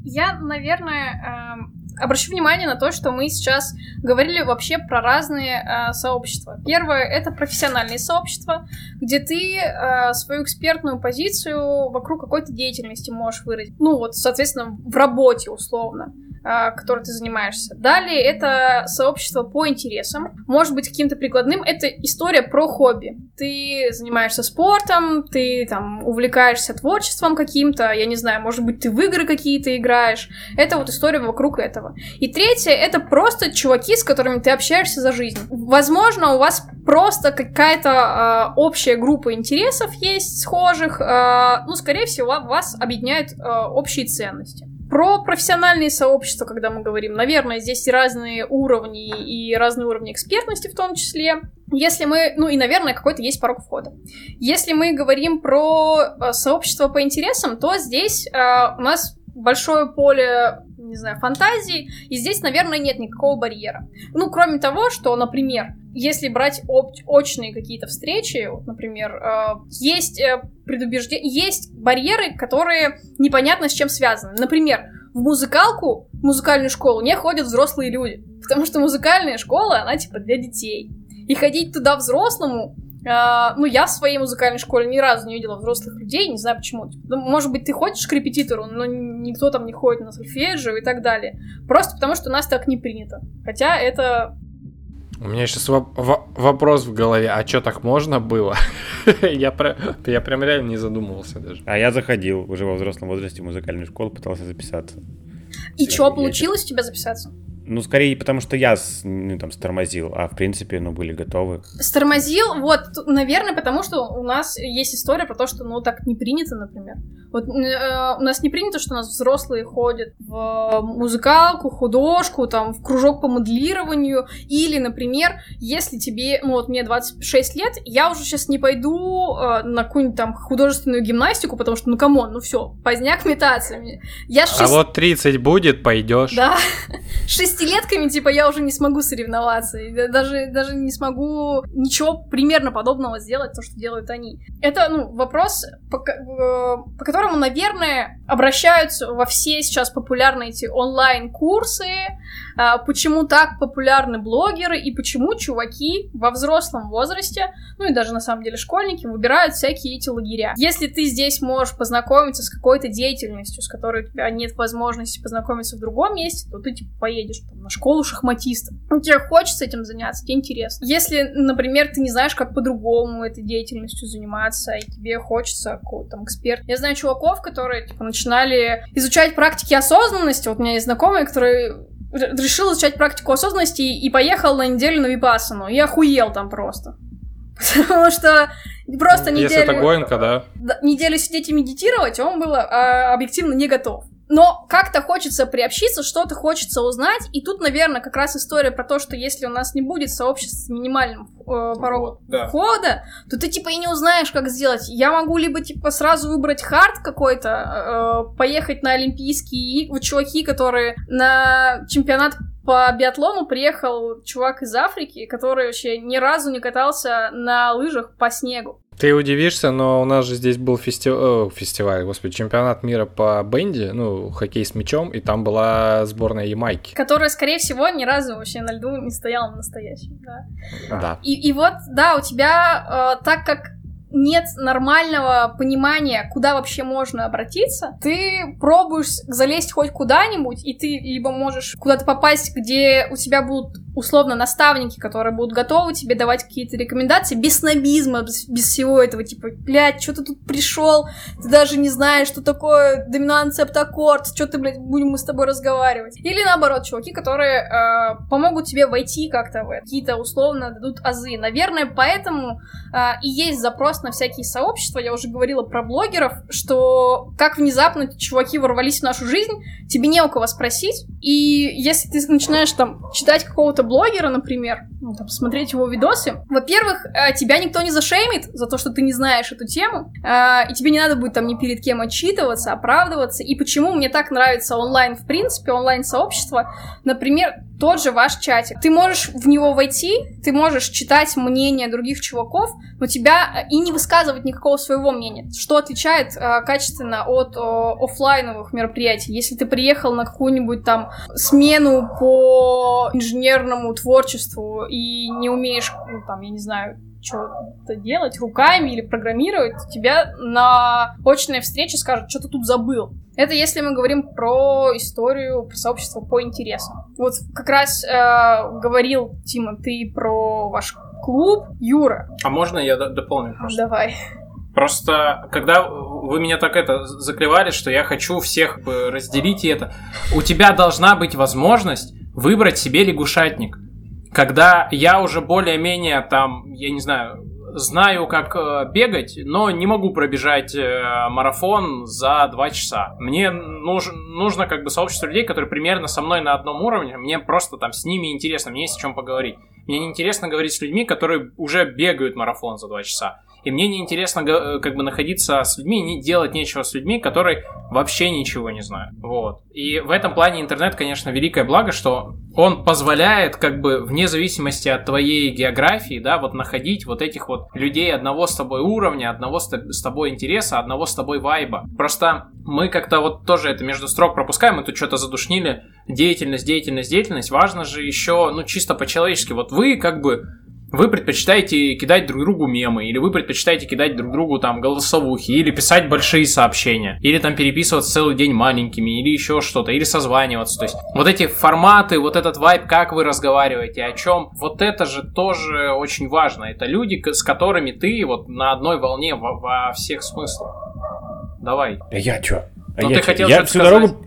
Я, наверное, эм, обращу внимание на то, что мы сейчас говорили вообще про разные э, сообщества. Первое это профессиональные сообщества, где ты э, свою экспертную позицию вокруг какой-то деятельности можешь выразить. Ну вот, соответственно, в работе условно. А, которой ты занимаешься. Далее это сообщество по интересам, может быть каким-то прикладным. Это история про хобби. Ты занимаешься спортом, ты там увлекаешься творчеством каким-то, я не знаю, может быть ты в игры какие-то играешь. Это вот история вокруг этого. И третье это просто чуваки, с которыми ты общаешься за жизнь. Возможно, у вас просто какая-то э, общая группа интересов есть схожих, э, ну, скорее всего, вас объединяют э, общие ценности. Про профессиональные сообщества, когда мы говорим, наверное, здесь разные уровни и разные уровни экспертности в том числе. Если мы, ну и, наверное, какой-то есть порог входа. Если мы говорим про э, сообщество по интересам, то здесь э, у нас большое поле, не знаю, фантазии, и здесь, наверное, нет никакого барьера. Ну, кроме того, что, например, если брать об- очные какие-то встречи, вот, например, э, есть э, предубеждения, есть барьеры, которые непонятно с чем связаны. Например, в музыкалку, в музыкальную школу не ходят взрослые люди, потому что музыкальная школа, она типа для детей. И ходить туда взрослому, э, ну, я в своей музыкальной школе ни разу не видела взрослых людей, не знаю почему. Ну, может быть, ты ходишь к репетитору, но никто там не ходит на сольфеджио и так далее. Просто потому, что у нас так не принято. Хотя это у меня сейчас вопрос в голове, а что так можно было? я, про я прям реально не задумывался даже. А я заходил уже во взрослом возрасте в музыкальную школу, пытался записаться. И что, получилось у тебя записаться? Ну, скорее, потому что я ну, там стормозил, а в принципе, ну, были готовы. Стормозил, вот, наверное, потому что у нас есть история про то, что, ну, так не принято, например. Вот э, у нас не принято, что у нас взрослые ходят в музыкалку, художку, там, в кружок по моделированию, или, например, если тебе, ну, вот мне 26 лет, я уже сейчас не пойду э, на какую-нибудь там художественную гимнастику, потому что, ну, come on, ну, все, поздняк метаться. Я 6... А вот 30 будет, пойдешь. Да, десятилетками, типа, я уже не смогу соревноваться. И даже, даже не смогу ничего примерно подобного сделать, то, что делают они. Это, ну, вопрос, по, э, по которому, наверное, обращаются во все сейчас популярные эти онлайн-курсы, а, почему так популярны блогеры и почему чуваки во взрослом возрасте, ну и даже на самом деле школьники, выбирают всякие эти лагеря. Если ты здесь можешь познакомиться с какой-то деятельностью, с которой у тебя нет возможности познакомиться в другом месте, то ты типа поедешь там, на школу шахматистов. Ну, тебе хочется этим заняться, тебе интересно. Если, например, ты не знаешь, как по-другому этой деятельностью заниматься, и тебе хочется какого-то там эксперта. Я знаю чуваков, которые типа начинали изучать практики осознанности. Вот у меня есть знакомый, который р- решил изучать практику осознанности и, поехал на неделю на Випассану. И охуел там просто. Потому что просто Если неделю... это Гоенко, да. да, неделю сидеть и медитировать, он был а, объективно не готов. Но как-то хочется приобщиться, что-то хочется узнать, и тут, наверное, как раз история про то, что если у нас не будет сообщества с минимальным э, порогом Да. входа, то ты типа и не узнаешь, как сделать. Я могу либо типа сразу выбрать хард какой-то, э, поехать на Олимпийские. Вот чуваки, которые на чемпионат по биатлону приехал чувак из Африки, который вообще ни разу не катался на лыжах по снегу. Ты удивишься, но у нас же здесь был фестиваль, фестиваль, господи, чемпионат мира по бенди, ну, хоккей с мячом, и там была сборная Ямайки. Которая, скорее всего, ни разу вообще на льду не стояла настоящей, да. Да. И, и вот, да, у тебя, э, так как нет нормального понимания, куда вообще можно обратиться, ты пробуешь залезть хоть куда-нибудь, и ты либо можешь куда-то попасть, где у тебя будут условно наставники, которые будут готовы тебе давать какие-то рекомендации без снобизма, без, без всего этого, типа, блядь, что ты тут пришел, ты даже не знаешь, что такое доминант септаккорд, что ты, блядь, будем мы с тобой разговаривать. Или наоборот, чуваки, которые э, помогут тебе войти как-то в какие-то условно дадут азы. Наверное, поэтому а, и есть запрос на всякие сообщества. Я уже говорила про блогеров, что как внезапно чуваки ворвались в нашу жизнь, тебе не у кого спросить. И если ты начинаешь там читать какого-то блогера, например, ну, там, смотреть его видосы, во-первых, а, тебя никто не зашеймит за то, что ты не знаешь эту тему, а, и тебе не надо будет там ни перед кем отчитываться, оправдываться. И почему мне так нравится онлайн, в принципе, онлайн-сообщество, например, тот же ваш чатик. Ты можешь в него войти, ты можешь читать мнение других чуваков, но тебя э, и не высказывать никакого своего мнения, что отличает э, качественно от э, оффлайновых мероприятий. Если ты приехал на какую-нибудь там смену по инженерному творчеству и не умеешь, ну, там, я не знаю, что-то делать руками или программировать, тебя на очной встрече скажут, что ты тут забыл. Это если мы говорим про историю, про сообщество по интересам. Вот как раз э, говорил, Тима, ты про ваш клуб. Юра, А можно я дополню просто? давай. Просто, когда вы меня так это закрывали, что я хочу всех э, разделить и это, у тебя должна быть возможность выбрать себе лягушатник. Когда я уже более-менее там, я не знаю, знаю, как э, бегать, но не могу пробежать э, марафон за два часа. Мне нуж- нужно как бы сообщество людей, которые примерно со мной на одном уровне. Мне просто там с ними интересно, мне есть о чем поговорить. Мне неинтересно говорить с людьми, которые уже бегают марафон за два часа. И мне неинтересно га- как бы находиться с людьми, не делать нечего с людьми, которые вообще ничего не знают. Вот. И в этом плане интернет, конечно, великое благо, что он позволяет как бы вне зависимости от твоей географии, да, вот находить вот этих вот людей одного с тобой уровня, одного с тобой интереса, одного с тобой вайба. Просто мы как-то вот тоже это между строк пропускаем, мы тут что-то задушнили. Деятельность, деятельность, деятельность. Важно же еще, ну, чисто по-человечески. Вот вы как бы вы предпочитаете кидать друг другу мемы, или вы предпочитаете кидать друг другу там голосовухи, или писать большие сообщения, или там переписываться целый день маленькими, или еще что-то, или созваниваться. То есть вот эти форматы, вот этот вайб, как вы разговариваете, о чем, вот это же тоже очень важно. Это люди, с которыми ты вот на одной волне во, во всех смыслах. Давай. А я чё? А Ну, я ты чё? хотел Я всю сказать. дорогу...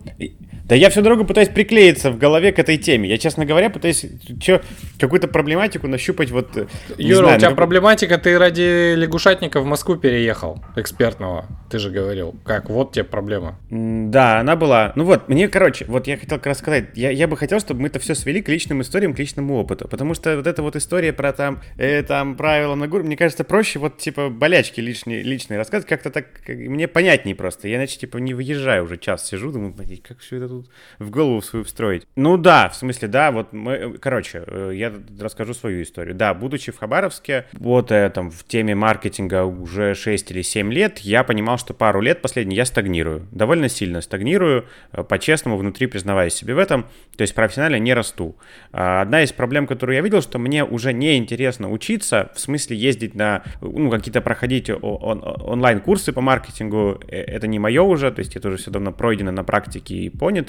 Да я всю дорогу пытаюсь приклеиться в голове к этой теме. Я, честно говоря, пытаюсь чё, какую-то проблематику нащупать вот... э, Юра, знаю, у тебя ну, проблематика, ты ради лягушатника в Москву переехал, экспертного. Ты же говорил. Как, вот тебе проблема. Да, она была. Ну вот, мне, короче, вот я хотел как раз сказать, я, я бы хотел, чтобы мы это все свели к личным историям, к личному опыту. Потому что вот эта вот история про там, э, там правила на гур, мне кажется, проще вот типа болячки лишние, личные рассказывать, как-то так, как- мне понятнее просто. Я иначе типа не выезжаю уже час сижу, думаю, как все это тут в голову свою встроить. Ну да, в смысле, да, вот мы, короче, э, я расскажу свою историю. Да, будучи в Хабаровске, вот э, там в теме маркетинга уже 6 или 7 лет, я понимал, что пару лет последние я стагнирую. Довольно сильно стагнирую, э, по-честному, внутри признаваясь себе в этом, то есть профессионально не расту. А Одна из проблем, которую я видел, что мне уже не интересно учиться, в смысле ездить на, ну, какие-то проходить онлайн-курсы по маркетингу, это не мое уже, то есть это уже все давно пройдено на практике и понято,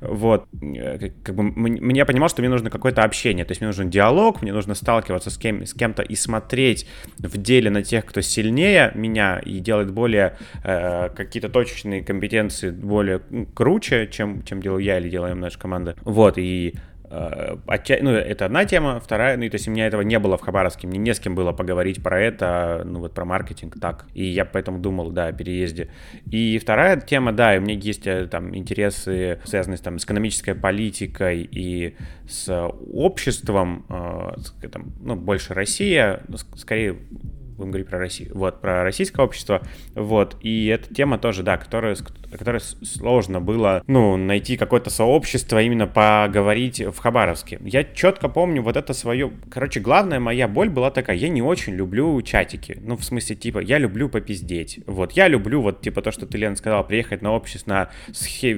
вот, Э, как- бы мне понимал, что мне нужно какое-то общение, то есть мне нужен диалог, мне нужно сталкиваться с, кем, с кем-то и смотреть в деле на тех, кто сильнее меня и делает более э, какие-то точечные компетенции более круче, чем, чем делаю я или делаем наша команда. Вот, и отча- ну, это одна тема, вторая, ну, и то есть у меня этого не было в Хабаровске, мне не с кем было поговорить про это, ну, вот про маркетинг так, и я поэтому думал, да, о переезде. И вторая тема, да, и у меня есть э, там интересы, связанные там, с экономической политикой и с обществом, э, там, ну, больше Россия, ск- скорее будем говорить про Россию, вот, про российское общество, вот, и эта тема тоже, да, которая, с- сложно было, ну, найти какое-то сообщество, именно поговорить в Хабаровске. Я четко помню вот это свое, короче, главная моя боль была такая, я не очень люблю чатики, ну, в смысле, типа, я люблю попиздеть, вот, я люблю вот, типа, то, что ты, Лена, сказала, приехать на общество, на,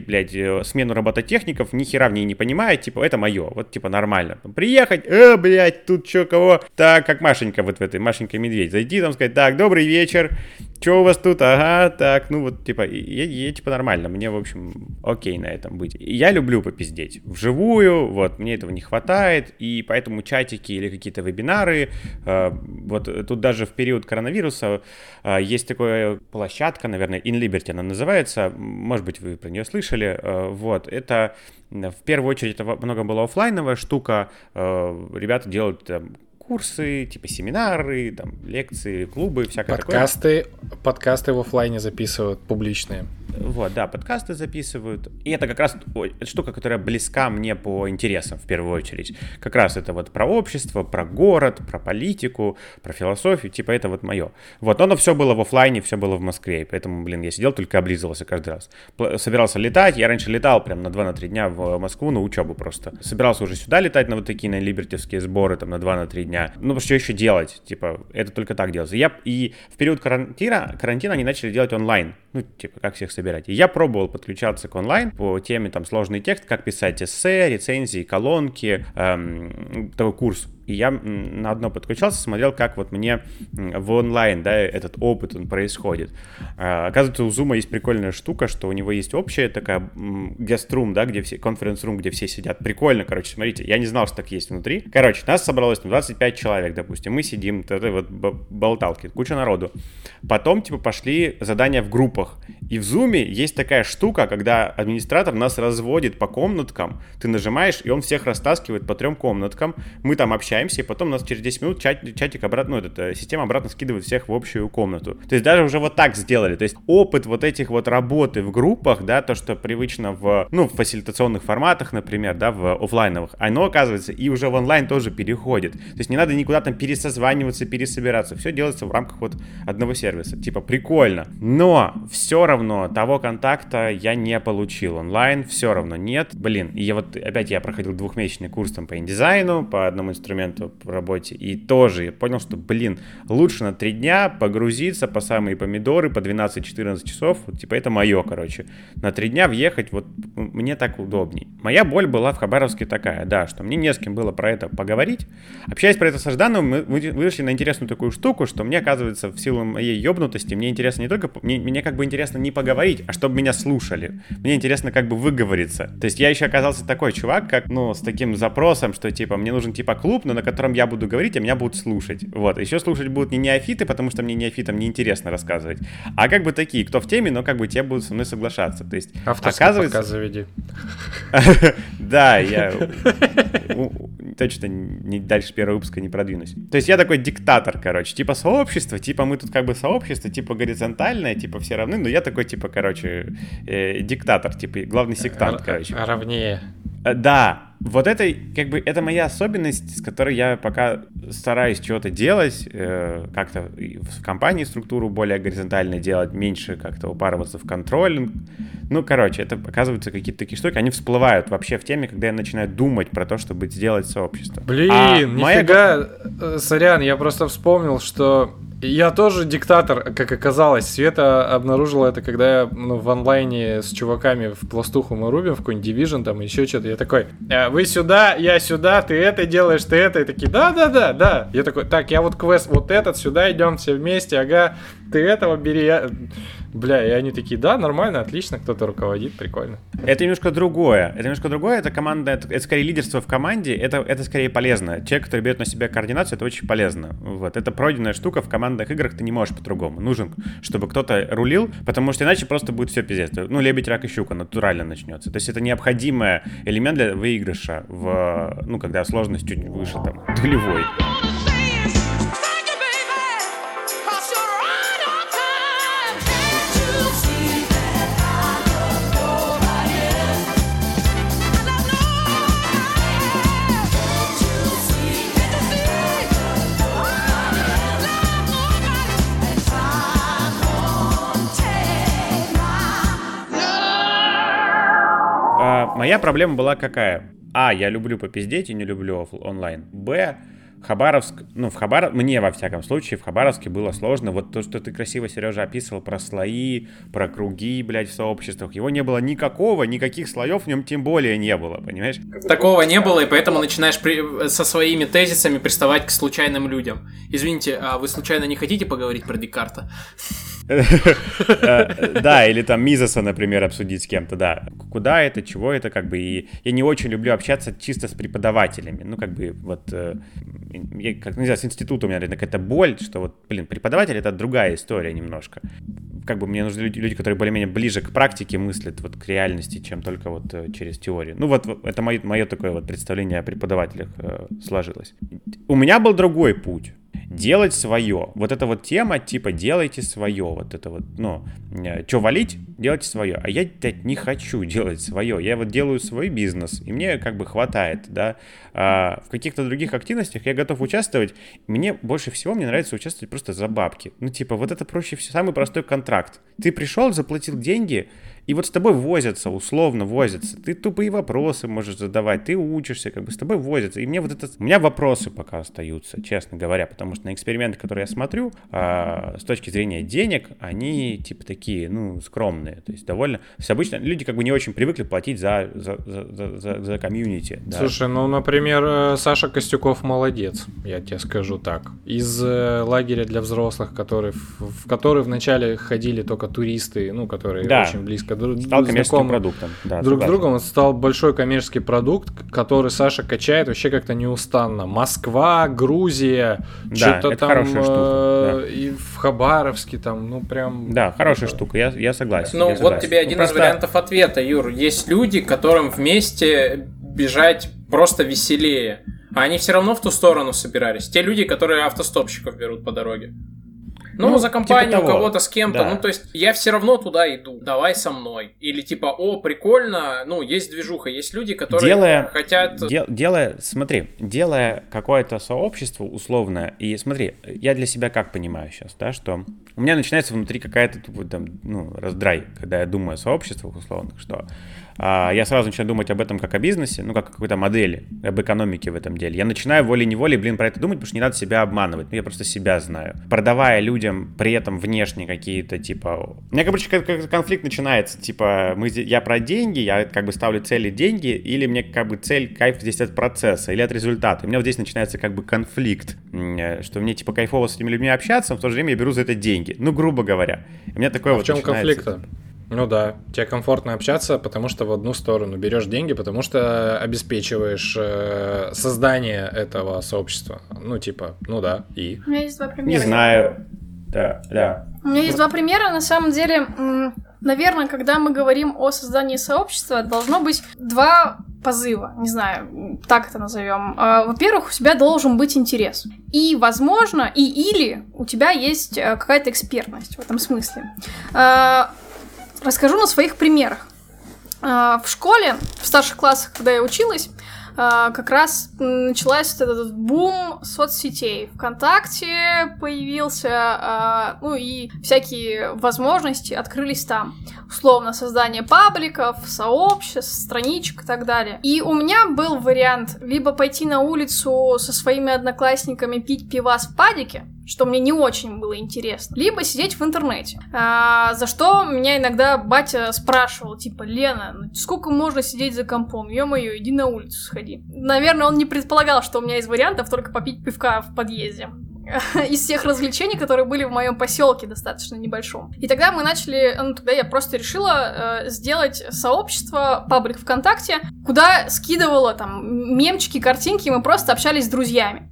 блядь, э, смену робототехников, ни хера в ней не понимая, типа, это мое, вот, типа, нормально. Приехать, э, блядь, тут что, кого? Так, как Машенька вот в этой, Машенька Медведь, зайти там, сказать, так, добрый вечер, что у вас тут? Ага, так, ну вот, типа, я, я, типа, нормально, мне, в общем, окей на этом быть. Я люблю попиздеть вживую, вот, мне этого не хватает, и поэтому чатики или какие-то вебинары, э, вот тут даже в период коронавируса э, есть такая площадка, наверное, In Liberty она называется, может быть, вы про нее слышали, э, вот, это в первую очередь это много была оффлайновая штука, э, ребята делают там, курсы, типа семинары, там, лекции, клубы, всякое такое. Подкасты, подкасты в оффлайне записывают, публичные. Вот, да, подкасты записывают. И это как раз штука, которая близка мне по интересам в первую очередь. Как раз это вот про общество, про город, про политику, про философию, типа это вот мое. Вот, но оно все было в оффлайне, все было в Москве, и поэтому, блин, я сидел только облизывался каждый раз. Собирался летать, я раньше летал прям на 2-3 дня в Москву на учебу просто. Собирался уже сюда летать на вот такие на либертевские сборы там на 2-3 дня. Ну, потому что еще делать, типа, это только так делается. Я, и в период карантина, карантина они начали делать онлайн, ну, типа, как всех собирать. И я пробовал подключаться к онлайн по теме там сложный текст, как писать эссе, рецензии, колонки, эм, такой курс. И я на одно подключался, смотрел, как вот мне в онлайн, да, этот опыт, он происходит. А, оказывается, у Zoom есть прикольная штука, что у него есть общая такая геструм, да, где все, конференц-рум, где все сидят. Прикольно, короче, смотрите, я не знал, что так есть внутри. Короче, нас собралось там 25 человек, допустим, мы сидим, это вот болталки, куча народу. Потом, типа, пошли задания в группах. И в Zoom есть такая штука, когда администратор нас разводит по комнаткам, ты нажимаешь, и он всех растаскивает по трем комнаткам, мы там общаемся, и потом нас через 10 минут чат, чатик обратно, ну, эта система обратно скидывает всех в общую комнату. То есть даже уже вот так сделали. То есть опыт вот этих вот работы в группах, да, то, что привычно в, ну, в фасилитационных форматах, например, да, в офлайновых, оно, оказывается, и уже в онлайн тоже переходит. То есть не надо никуда там пересозваниваться, пересобираться. Все делается в рамках вот одного сервиса. Типа прикольно. Но все равно того контакта я не получил онлайн, все равно нет. Блин, и я вот опять я проходил двухмесячный курс там по индизайну, по одному инструменту по работе, и тоже я понял, что, блин, лучше на три дня погрузиться по самые помидоры, по 12-14 часов, вот, типа это мое, короче. На три дня въехать, вот мне так удобней. Моя боль была в Хабаровске такая, да, что мне не с кем было про это поговорить. Общаясь про это со Ждановым, мы вы- вышли на интересную такую штуку, что мне, оказывается, в силу моей ёбнутости, мне интересно не только, мне, мне как бы интересно не поговорить, а чтобы меня слушали. Мне интересно как бы выговориться. То есть я еще оказался такой чувак, как, ну, с таким запросом, что, типа, мне нужен, типа, клуб, но на котором я буду говорить, а меня будут слушать. Вот. Еще слушать будут не неофиты, потому что мне неофитам неинтересно рассказывать, а как бы такие, кто в теме, но как бы те будут со мной соглашаться. То есть, Авторский оказывается... подкаст заведи. Да, я точно не дальше первого выпуска не продвинусь. То есть я такой диктатор, короче, типа сообщество, типа мы тут как бы сообщество, типа горизонтальное, типа все равны, но я такой, типа, короче, э, диктатор, типа главный сектант, короче. Равнее. Э, Да, вот это, как бы, это моя особенность, с которой я пока стараюсь что-то делать, э, как-то в компании структуру более горизонтально делать, меньше как-то упарываться в контроль. Ну, короче, это оказываются какие-то такие штуки, они всплывают вообще в теме, когда я начинаю думать про то, чтобы сделать сообщество. Блин, А моя- нифига, э, сорян, я просто вспомнил, что я тоже диктатор, как оказалось. Света обнаружила это, когда я ну, в онлайне с чуваками в пластуху мы рубим, в какой-нибудь Division, там еще что-то. Я такой, «Э, вы сюда, я сюда, ты это делаешь, ты это. И такие, да-да-да, да. Я такой, так, я вот квест, вот этот, сюда идем все вместе, ага, ты этого бери. я». Бля, и они такие, да, нормально, отлично, кто-то руководит, прикольно. Это немножко другое. Это немножко другое. Это команда, это, это скорее лидерство в команде. Это, это скорее полезно. Человек, который берет на себя координацию, это очень полезно. Вот. Это пройденная штука в командных играх, ты не можешь по-другому. Нужен, чтобы кто-то рулил, потому что иначе просто будет все пиздец. Ну, лебедь, рак и щука натурально начнется. То есть это необходимый элемент для выигрыша в, ну, когда сложность чуть выше, там, нулевой. Моя проблема была какая? А, я люблю попиздеть и не люблю онлайн. Б, Хабаровск, ну, в Хабар... мне, во всяком случае, в Хабаровске было сложно. Вот то, что ты красиво, Сережа, описывал про слои, про круги, блядь, в сообществах. Его не было никакого, никаких слоев в нем тем более не было, понимаешь? Такого не было, и поэтому начинаешь при- со своими тезисами приставать к случайным людям. Извините, а вы случайно не хотите поговорить про Декарта? Э, Да, или там Мизоса, например, обсудить с кем-то, да. Куда это, чего это, как бы, и я не очень люблю общаться чисто с преподавателями, ну, как бы, вот, э, я, как, не знаю, с института у меня наверное, какая-то боль, что вот, блин, преподаватель — это другая история немножко. Как бы мне нужны люди, которые более-менее ближе к практике мыслят, вот, к реальности, чем только вот э, через теорию. Ну, вот, это мое, такое вот представление о преподавателях сложилось. У меня был другой путь делать свое. Вот эта вот тема, типа, делайте свое. Вот это вот, ну, что валить, делайте свое. А я, блядь, не хочу делать свое. Я вот делаю свой бизнес, и мне как бы хватает, да. А в каких-то других активностях я готов участвовать. Мне больше всего, мне нравится участвовать просто за бабки. Ну, типа, вот это проще всего, самый простой контракт. Ты пришел, заплатил деньги, и вот с тобой возятся, условно возятся. Ты тупые вопросы можешь задавать, ты учишься, как бы с тобой возятся. И мне вот это... У меня вопросы пока остаются, честно говоря, потому что на эксперименты, которые я смотрю, а, с точки зрения денег, они типа такие, ну, скромные. То есть довольно... То есть обычно люди как бы не очень привыкли платить за, за, за, за, за- комьюнити. да. Слушай, ну, например, э, Саша Костюков молодец, я тебе скажу так. Из э, лагеря для взрослых, который, в, в который вначале ходили только туристы, ну, которые Да. очень близко Стал коммерческим продуктом. Да, друг с другом, он стал большой коммерческий продукт, который Саша качает вообще как-то неустанно. Москва, Грузия, Да, что-то это там хорошая штука, э, и в Хабаровске там, ну, прям... Да, хорошая штука, я, я согласен. Ну, я вот согласен. тебе Ну, один из просто- вариантов ответа, Юр. Есть люди, которым вместе бежать просто веселее. А они все равно в ту сторону собирались. Те люди, которые автостопщиков берут по дороге. Ну, Ну, за типа компанию того. кого-то с кем-то. Да. Ну, то есть, я все равно туда иду. Давай со мной. Или типа, о, прикольно. Ну, есть движуха. Есть люди, которые Делая- хотят... Дел- делая, смотри, делая какое-то сообщество условное, и смотри, я для себя как понимаю сейчас, да, что у меня начинается внутри какая-то тупо там, ну, раздрай, когда я думаю о сообществах условных, что я сразу начинаю думать об этом как о бизнесе, ну, как о какой-то модели, об экономике в этом деле. Я начинаю волей-неволей, блин, про это думать, потому что не надо себя обманывать, ну, я просто себя знаю. Продавая людям при этом внешне какие-то, типа... У меня, короче, конфликт начинается, типа, мы, я про деньги, я как бы ставлю цели деньги, или мне как бы цель, кайф здесь от процесса, или от результата. У меня вот здесь начинается как бы конфликт, э, что мне, типа, кайфово с этими людьми общаться, но в то же время я беру за это деньги. Ну, грубо говоря. У меня такое А вот в чем начинается. конфликт-то? Ну да, тебе комфортно общаться, потому что в одну сторону берешь деньги, потому что обеспечиваешь э, создание этого сообщества. Ну, типа, ну да, и. У меня есть два примера. Не знаю. Да, да. У меня есть два примера. На самом деле, наверное, когда мы говорим о создании сообщества, должно быть два позыва, не знаю, так это назовем. А, Во-первых, у тебя должен быть интерес. И, возможно, и или у тебя есть э, какая-то экспертность в этом смысле. Расскажу на своих примерах. А, В школе, в старших классах, когда я училась, а, как раз началась этот бум соцсетей. ВКонтакте появился, а, ну и всякие возможности открылись там. Условно, создание пабликов, сообществ, страничек и так далее. И у меня был вариант либо пойти на улицу со своими одноклассниками пить пивас в падике, что мне не очень было интересно, либо сидеть в интернете. А, за что меня иногда батя спрашивал, типа, Лена, ну сколько можно сидеть за компом? Ё-моё, иди на улицу сходи. Наверное, он не предполагал, что у меня из вариантов только попить пивка в подъезде из всех развлечений, которые были в моем поселке достаточно небольшом. И тогда мы начали, ну тогда я просто решила э, сделать сообщество, паблик ВКонтакте, куда скидывала там мемчики, картинки, и мы просто общались с друзьями.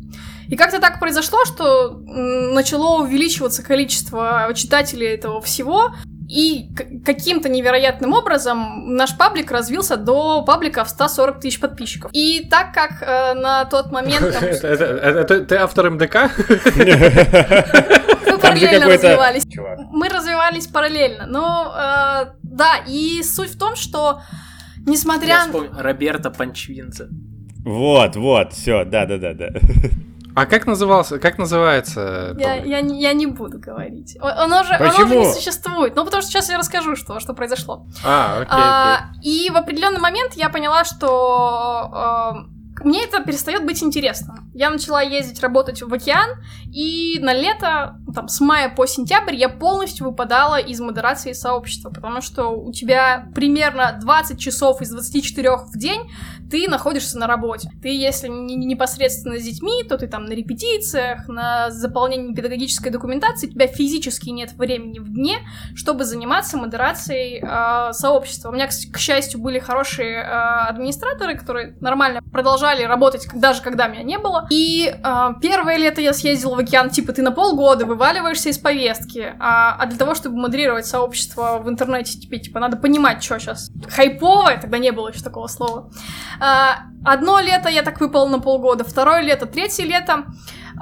И как-то так произошло, что начало увеличиваться количество читателей этого всего, и каким-то невероятным образом наш паблик развился до паблика в 140 тысяч подписчиков. И так как э, на тот момент там, Это- это- это- Ты автор МДК? мы параллельно развивались. Мы развивались параллельно. Но э, да, и суть в том, что несмотря Я вспомнил Роберто Панчвинца. Вот, вот, все, да-да-да-да. А как назывался, как называется? Я, я, не- я не буду говорить. Оно же, оно же не существует. Ну, потому что сейчас я расскажу, что, что произошло. А, окей, окей. А, и в определенный момент я поняла, что э, мне это перестает быть интересно. Я начала ездить работать в океан, и на лето, там, с мая по сентябрь, я полностью выпадала из модерации сообщества, потому что у тебя примерно 20 часов из 24 в день ты находишься на работе. Ты, если не не непосредственно с детьми, то ты там на репетициях, на заполнении педагогической документации, у тебя физически нет времени в дне, чтобы заниматься модерацией э, сообщества. У меня, к, счастью, были хорошие э, администраторы, которые нормально продолжали работать, даже когда меня не было. И э, первое лето я съездила в океан, типа ты на полгода вываливаешься из повестки, а, а для того, чтобы модерировать сообщество в интернете, тебе типа надо понимать, что сейчас хайповое, тогда не было еще такого слова. А, одно лето я так выпала на полгода, второе лето, третье лето.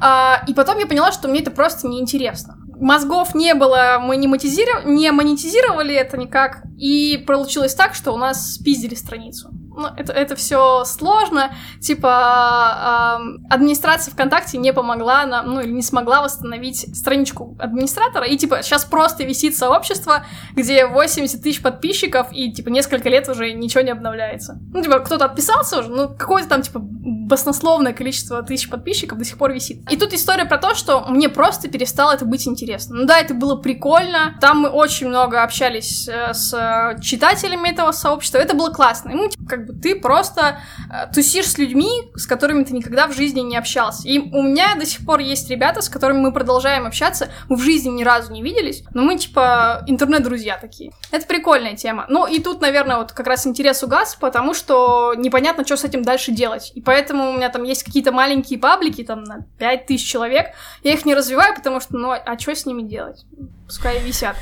А, и потом я поняла, что мне это просто неинтересно. Мозгов не было, мы не, монетизиров- не монетизировали это никак. И получилось так, что у нас спиздили страницу. Ну, это, это все сложно. Типа, ам, администрация ВКонтакте не помогла нам, ну, или не смогла восстановить страничку администратора. И, типа, сейчас просто висит сообщество, где 80 тысяч подписчиков, и, типа, несколько лет уже ничего не обновляется. Ну, типа, кто-то отписался уже, ну, какое-то там, типа, баснословное количество тысяч подписчиков до сих пор висит. И тут история про то, что мне просто перестало это быть интересно. Ну да, это было прикольно. Там мы очень много общались э, с э, читателями этого сообщества. Это было классно. И, ну, типа, как бы ты просто э, тусишь с людьми, с которыми ты никогда в жизни не общался. И у меня до сих пор есть ребята, с которыми мы продолжаем общаться. Мы в жизни ни разу не виделись, но мы, типа, интернет-друзья такие. Это прикольная тема. Ну, и тут, наверное, вот как раз интерес угас, потому что непонятно, что с этим дальше делать. И поэтому у меня там есть какие-то маленькие паблики, там, на 5000 человек. Я их не развиваю, потому что, ну, а что с ними делать? Пускай висят.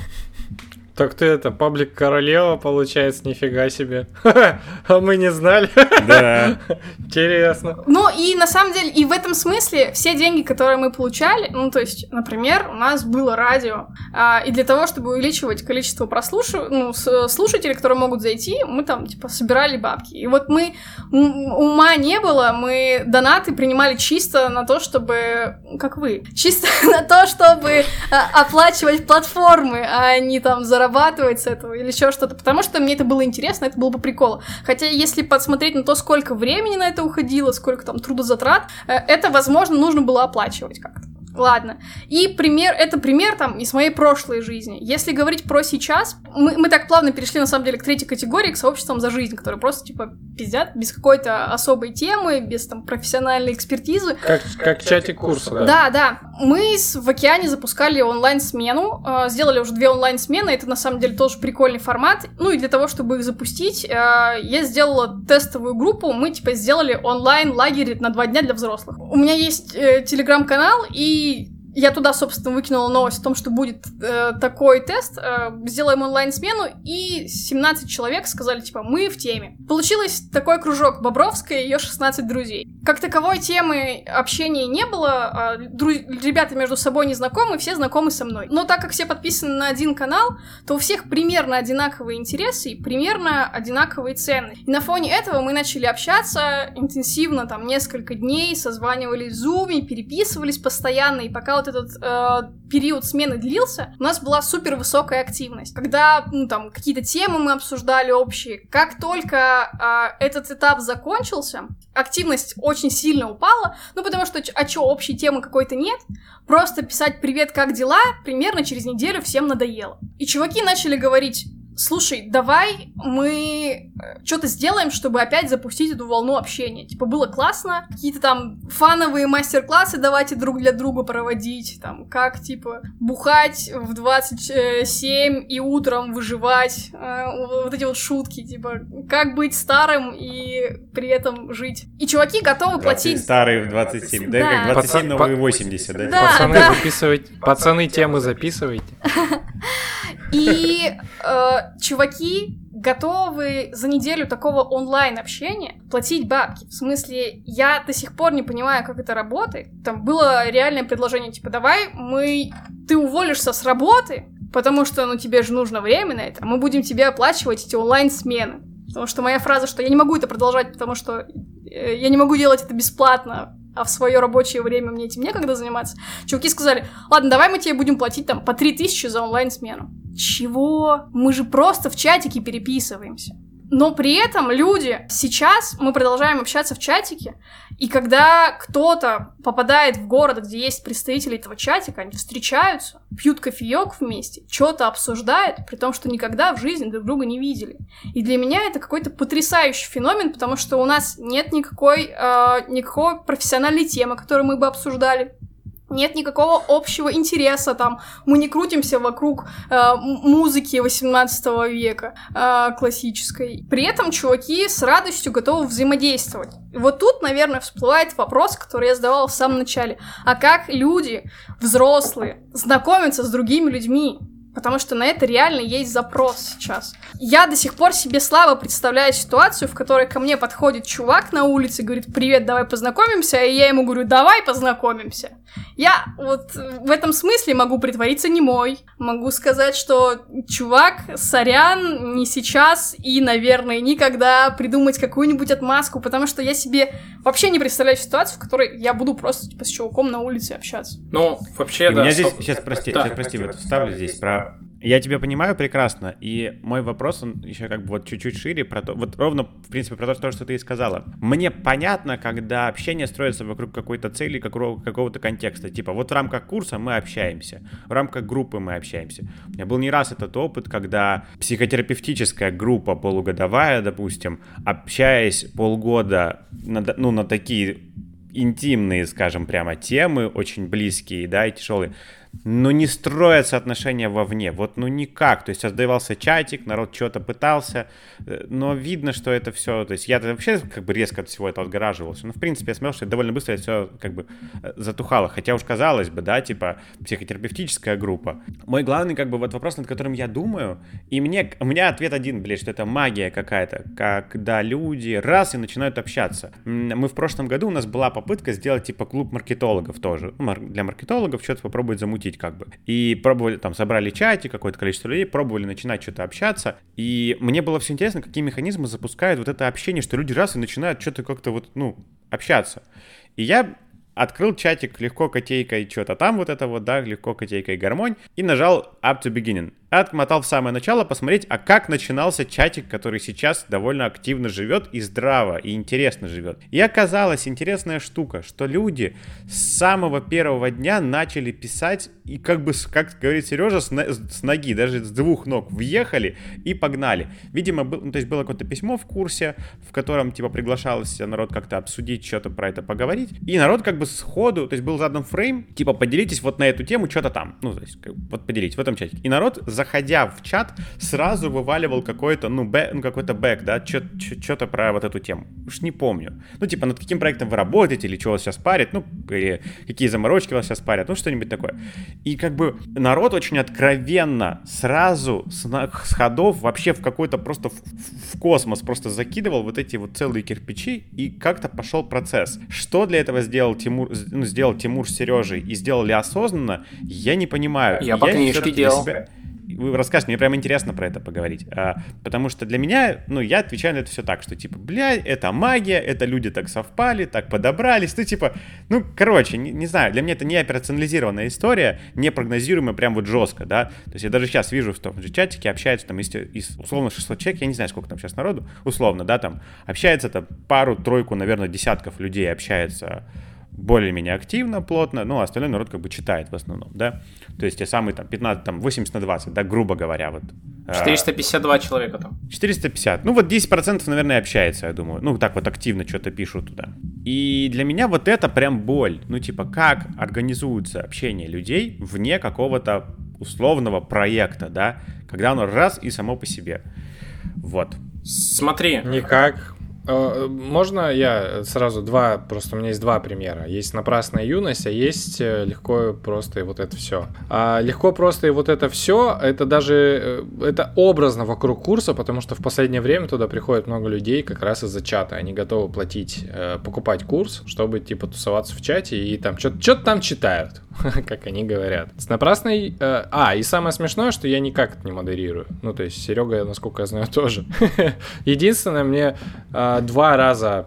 Так ты это, паблик королева, получается, нифига себе. А мы не знали. Да. Интересно. Ну и на самом деле, и в этом смысле все деньги, которые мы получали, ну то есть, например, у нас было радио, а, и для того, чтобы увеличивать количество прослушу... ну, слушателей, которые могут зайти, мы там типа собирали бабки. И вот мы ума не было, мы донаты принимали чисто на то, чтобы, как вы, чисто на то, чтобы а, оплачивать платформы, а не там зарабатывать с этого или еще что-то, потому что мне это было интересно, это было бы прикол. Хотя, если посмотреть на то, сколько времени на это уходило, сколько там трудозатрат, э, это, возможно, нужно было оплачивать как-то. Ладно. И пример, это пример там из моей прошлой жизни. Если говорить про сейчас, мы, мы так плавно перешли на самом деле к третьей категории, к сообществам за жизнь, которые просто типа пиздят без какой-то особой темы, без там профессиональной экспертизы. Как, как чатик курса, да? Да, да. Мы с, в океане запускали онлайн-смену, э, сделали уже две онлайн-смены, это на самом деле тоже прикольный формат. Ну и для того, чтобы их запустить, э, я сделала тестовую группу, мы типа сделали онлайн-лагерь на два дня для взрослых. У меня есть э, телеграм-канал, и я туда, собственно, выкинула новость о том, что будет э, такой тест, э, сделаем онлайн-смену, и 17 человек сказали, типа, мы в теме. Получилось такой кружок Бобровская и ее 16 друзей. Как таковой темы общения не было, э, друз- ребята между собой не знакомы, все знакомы со мной. Но так как все подписаны на один канал, то у всех примерно одинаковые интересы и примерно одинаковые цены. И на фоне этого мы начали общаться интенсивно, там, несколько дней, созванивались в зуме, переписывались постоянно, и пока вот этот э, период смены длился, у нас была супер высокая активность. Когда, ну, там, какие-то темы мы обсуждали общие, как только э, этот этап закончился, активность сильно упала, ну, потому что, а чё, общей темы какой-то нет, просто писать «Привет, как дела?» примерно через неделю всем надоело. И чуваки начали говорить слушай, давай мы что-то сделаем, чтобы опять запустить эту волну общения. Типа, было классно, какие-то там фановые мастер-классы давайте друг для друга проводить, там, как, типа, бухать в 27 и утром выживать, э, вот эти вот шутки, типа, как быть старым и при этом жить. И чуваки готовы платить... Старый в 27, да, Да. как 27, Паца- новые па- 80, да? Да. Пацаны, записывайте. Пацаны, темы записывайте. И э, чуваки готовы за неделю такого онлайн-общения платить бабки. В смысле, я до сих пор не понимаю, как это работает. Там было реальное предложение, типа, давай мы... Ты уволишься с работы, потому что, ну, тебе же нужно время на это, а мы будем тебе оплачивать эти онлайн-смены. Потому что моя фраза, что я не могу это продолжать, потому что э, я не могу делать это бесплатно, а в свое рабочее время мне этим некогда заниматься. Чуваки сказали, ладно, давай мы тебе будем платить там по 3000 за онлайн-смену. Чего? Мы же просто в чатике переписываемся. Но при этом люди сейчас мы продолжаем общаться в чатике, и когда кто-то попадает в город, где есть представители этого чатика, они встречаются, пьют кофеек вместе, что-то обсуждают, при том, что никогда в жизни друг друга не видели. И для меня это какой-то потрясающий феномен, потому что у нас нет никакой, э, никакой профессиональной темы, которую мы бы обсуждали нет никакого общего интереса там. Мы не крутимся вокруг э, музыки 18 века э, классической. При этом чуваки с радостью готовы взаимодействовать. Вот тут, наверное, всплывает вопрос, который я задавала в самом начале. А как люди, взрослые, знакомятся с другими людьми? Потому что на это реально есть запрос сейчас. Я до сих пор себе слабо представляю ситуацию, в которой ко мне подходит чувак на улице и говорит, привет, давай познакомимся, и я ему говорю, давай познакомимся. Я вот в этом смысле могу притвориться немой, могу сказать, что чувак, сорян, не сейчас и, наверное, никогда придумать какую-нибудь отмазку, потому что я себе вообще не представляю ситуацию, в которой я буду просто типа с чуваком на улице общаться. Ну, вообще, И да. у меня здесь, стоп. сейчас, прости, Да. сейчас, прости, вот вставлю здесь про... Я тебя понимаю прекрасно, и мой вопрос, он еще как бы вот чуть-чуть шире, про то, вот ровно, в принципе, про то, что- ты и сказала. Мне понятно, когда общение строится вокруг какой-то цели, какого- какого-то контекста, типа вот в рамках курса мы общаемся, в рамках группы мы общаемся. У меня был не раз этот опыт, когда психотерапевтическая группа полугодовая, допустим, общаясь полгода на, ну, на такие интимные, скажем, прямо темы, очень близкие, да, и тяжелые, но не строятся отношения вовне, вот ну никак, то есть создавался чатик, народ что-то пытался, э, но видно, что это все, то есть я вообще как бы резко от всего этого отгораживался, но в принципе я смотрел, что довольно быстро это все как бы э, затухало, хотя уж казалось бы, да, типа психотерапевтическая группа. Мой главный как бы вот вопрос, над которым я думаю, и мне, у меня ответ один, блядь, что это магия какая-то, когда люди раз и начинают общаться. Мы в прошлом году, у нас была попытка сделать типа клуб маркетологов тоже, Ну, для маркетологов что-то попробовать замутить как бы. И пробовали, там, собрали чатик, какое-то количество людей, пробовали начинать что-то общаться, и мне было все интересно, какие механизмы запускают вот это общение, что люди раз и начинают что-то как-то вот, ну, общаться. И я открыл чатик легко котейкой что-то там вот это вот, да, легко котейкой гармонь, и нажал up to beginning. Отмотал в самое начало посмотреть, а как начинался чатик, который сейчас довольно активно живет и здраво, и интересно живет. И оказалась интересная штука, что люди с самого первого дня начали писать и как бы, как говорит Сережа, с, с ноги, даже с двух ног въехали и погнали. Видимо, был, ну, то есть было какое-то письмо в курсе, в котором типа приглашался народ как-то обсудить, что-то про это поговорить. И народ как бы сходу, то есть был задан фрейм, типа поделитесь вот на эту тему что-то там. Ну, то есть как, вот поделитесь в этом чате. И народ, заходя в чат, сразу вываливал какой-то, ну, бэ, ну какой-то бэк, да, что-то про вот эту тему. Уж не помню. Ну, типа, над каким проектом вы работаете, или что вас сейчас парит, ну, или какие заморочки вас сейчас парят, ну, что-нибудь такое. И как бы народ очень откровенно сразу с, с ходов вообще в какой-то просто в, в космос просто закидывал вот эти вот целые кирпичи, и как-то пошел процесс. Что для этого сделал Тимур, ну, сделал Тимур с Сережей и сделали осознанно, я не понимаю. Я, я по книжке делал. Себя вы расскажете, мне прям интересно про это поговорить. А, потому что для меня, ну, я отвечаю на это все так, что типа, бля, это магия, это люди так совпали, так подобрались. Ну, типа, ну, короче, не, не знаю, для меня это не операционализированная история, не прогнозируемая прям вот жестко, да. То есть я даже сейчас вижу в том же чатике, общается там из, из условно 600 человек, я не знаю, сколько там сейчас народу, условно, да, там общается там пару-тройку, наверное, десятков людей общается более-менее активно, плотно, ну, а остальной народ как бы читает в основном, да. То есть те самые там 15, там 80 на 20, да, грубо говоря, вот. 452 а, человека там. 450. Ну, вот 10%, наверное, общается, я думаю. Ну, так вот активно что-то пишут туда. И для меня вот это прям боль. Ну, типа, как организуется общение людей вне какого-то условного проекта, да, когда оно раз и само по себе. Вот. Смотри. Никак. Э, можно я сразу два, просто у меня есть два примера. Есть напрасная юность, а есть э, легко просто и вот это все. А легко просто и вот это все, это даже, э, это образно вокруг курса, потому что в последнее время туда приходит много людей как раз из-за чата. Они готовы платить, покупать курс, чтобы типа тусоваться в чате и там что-то там читают. как они говорят. С напрасной... А, и самое смешное, что я никак это не модерирую. Ну, то есть Серега, насколько я знаю, тоже. Единственное, мне два раза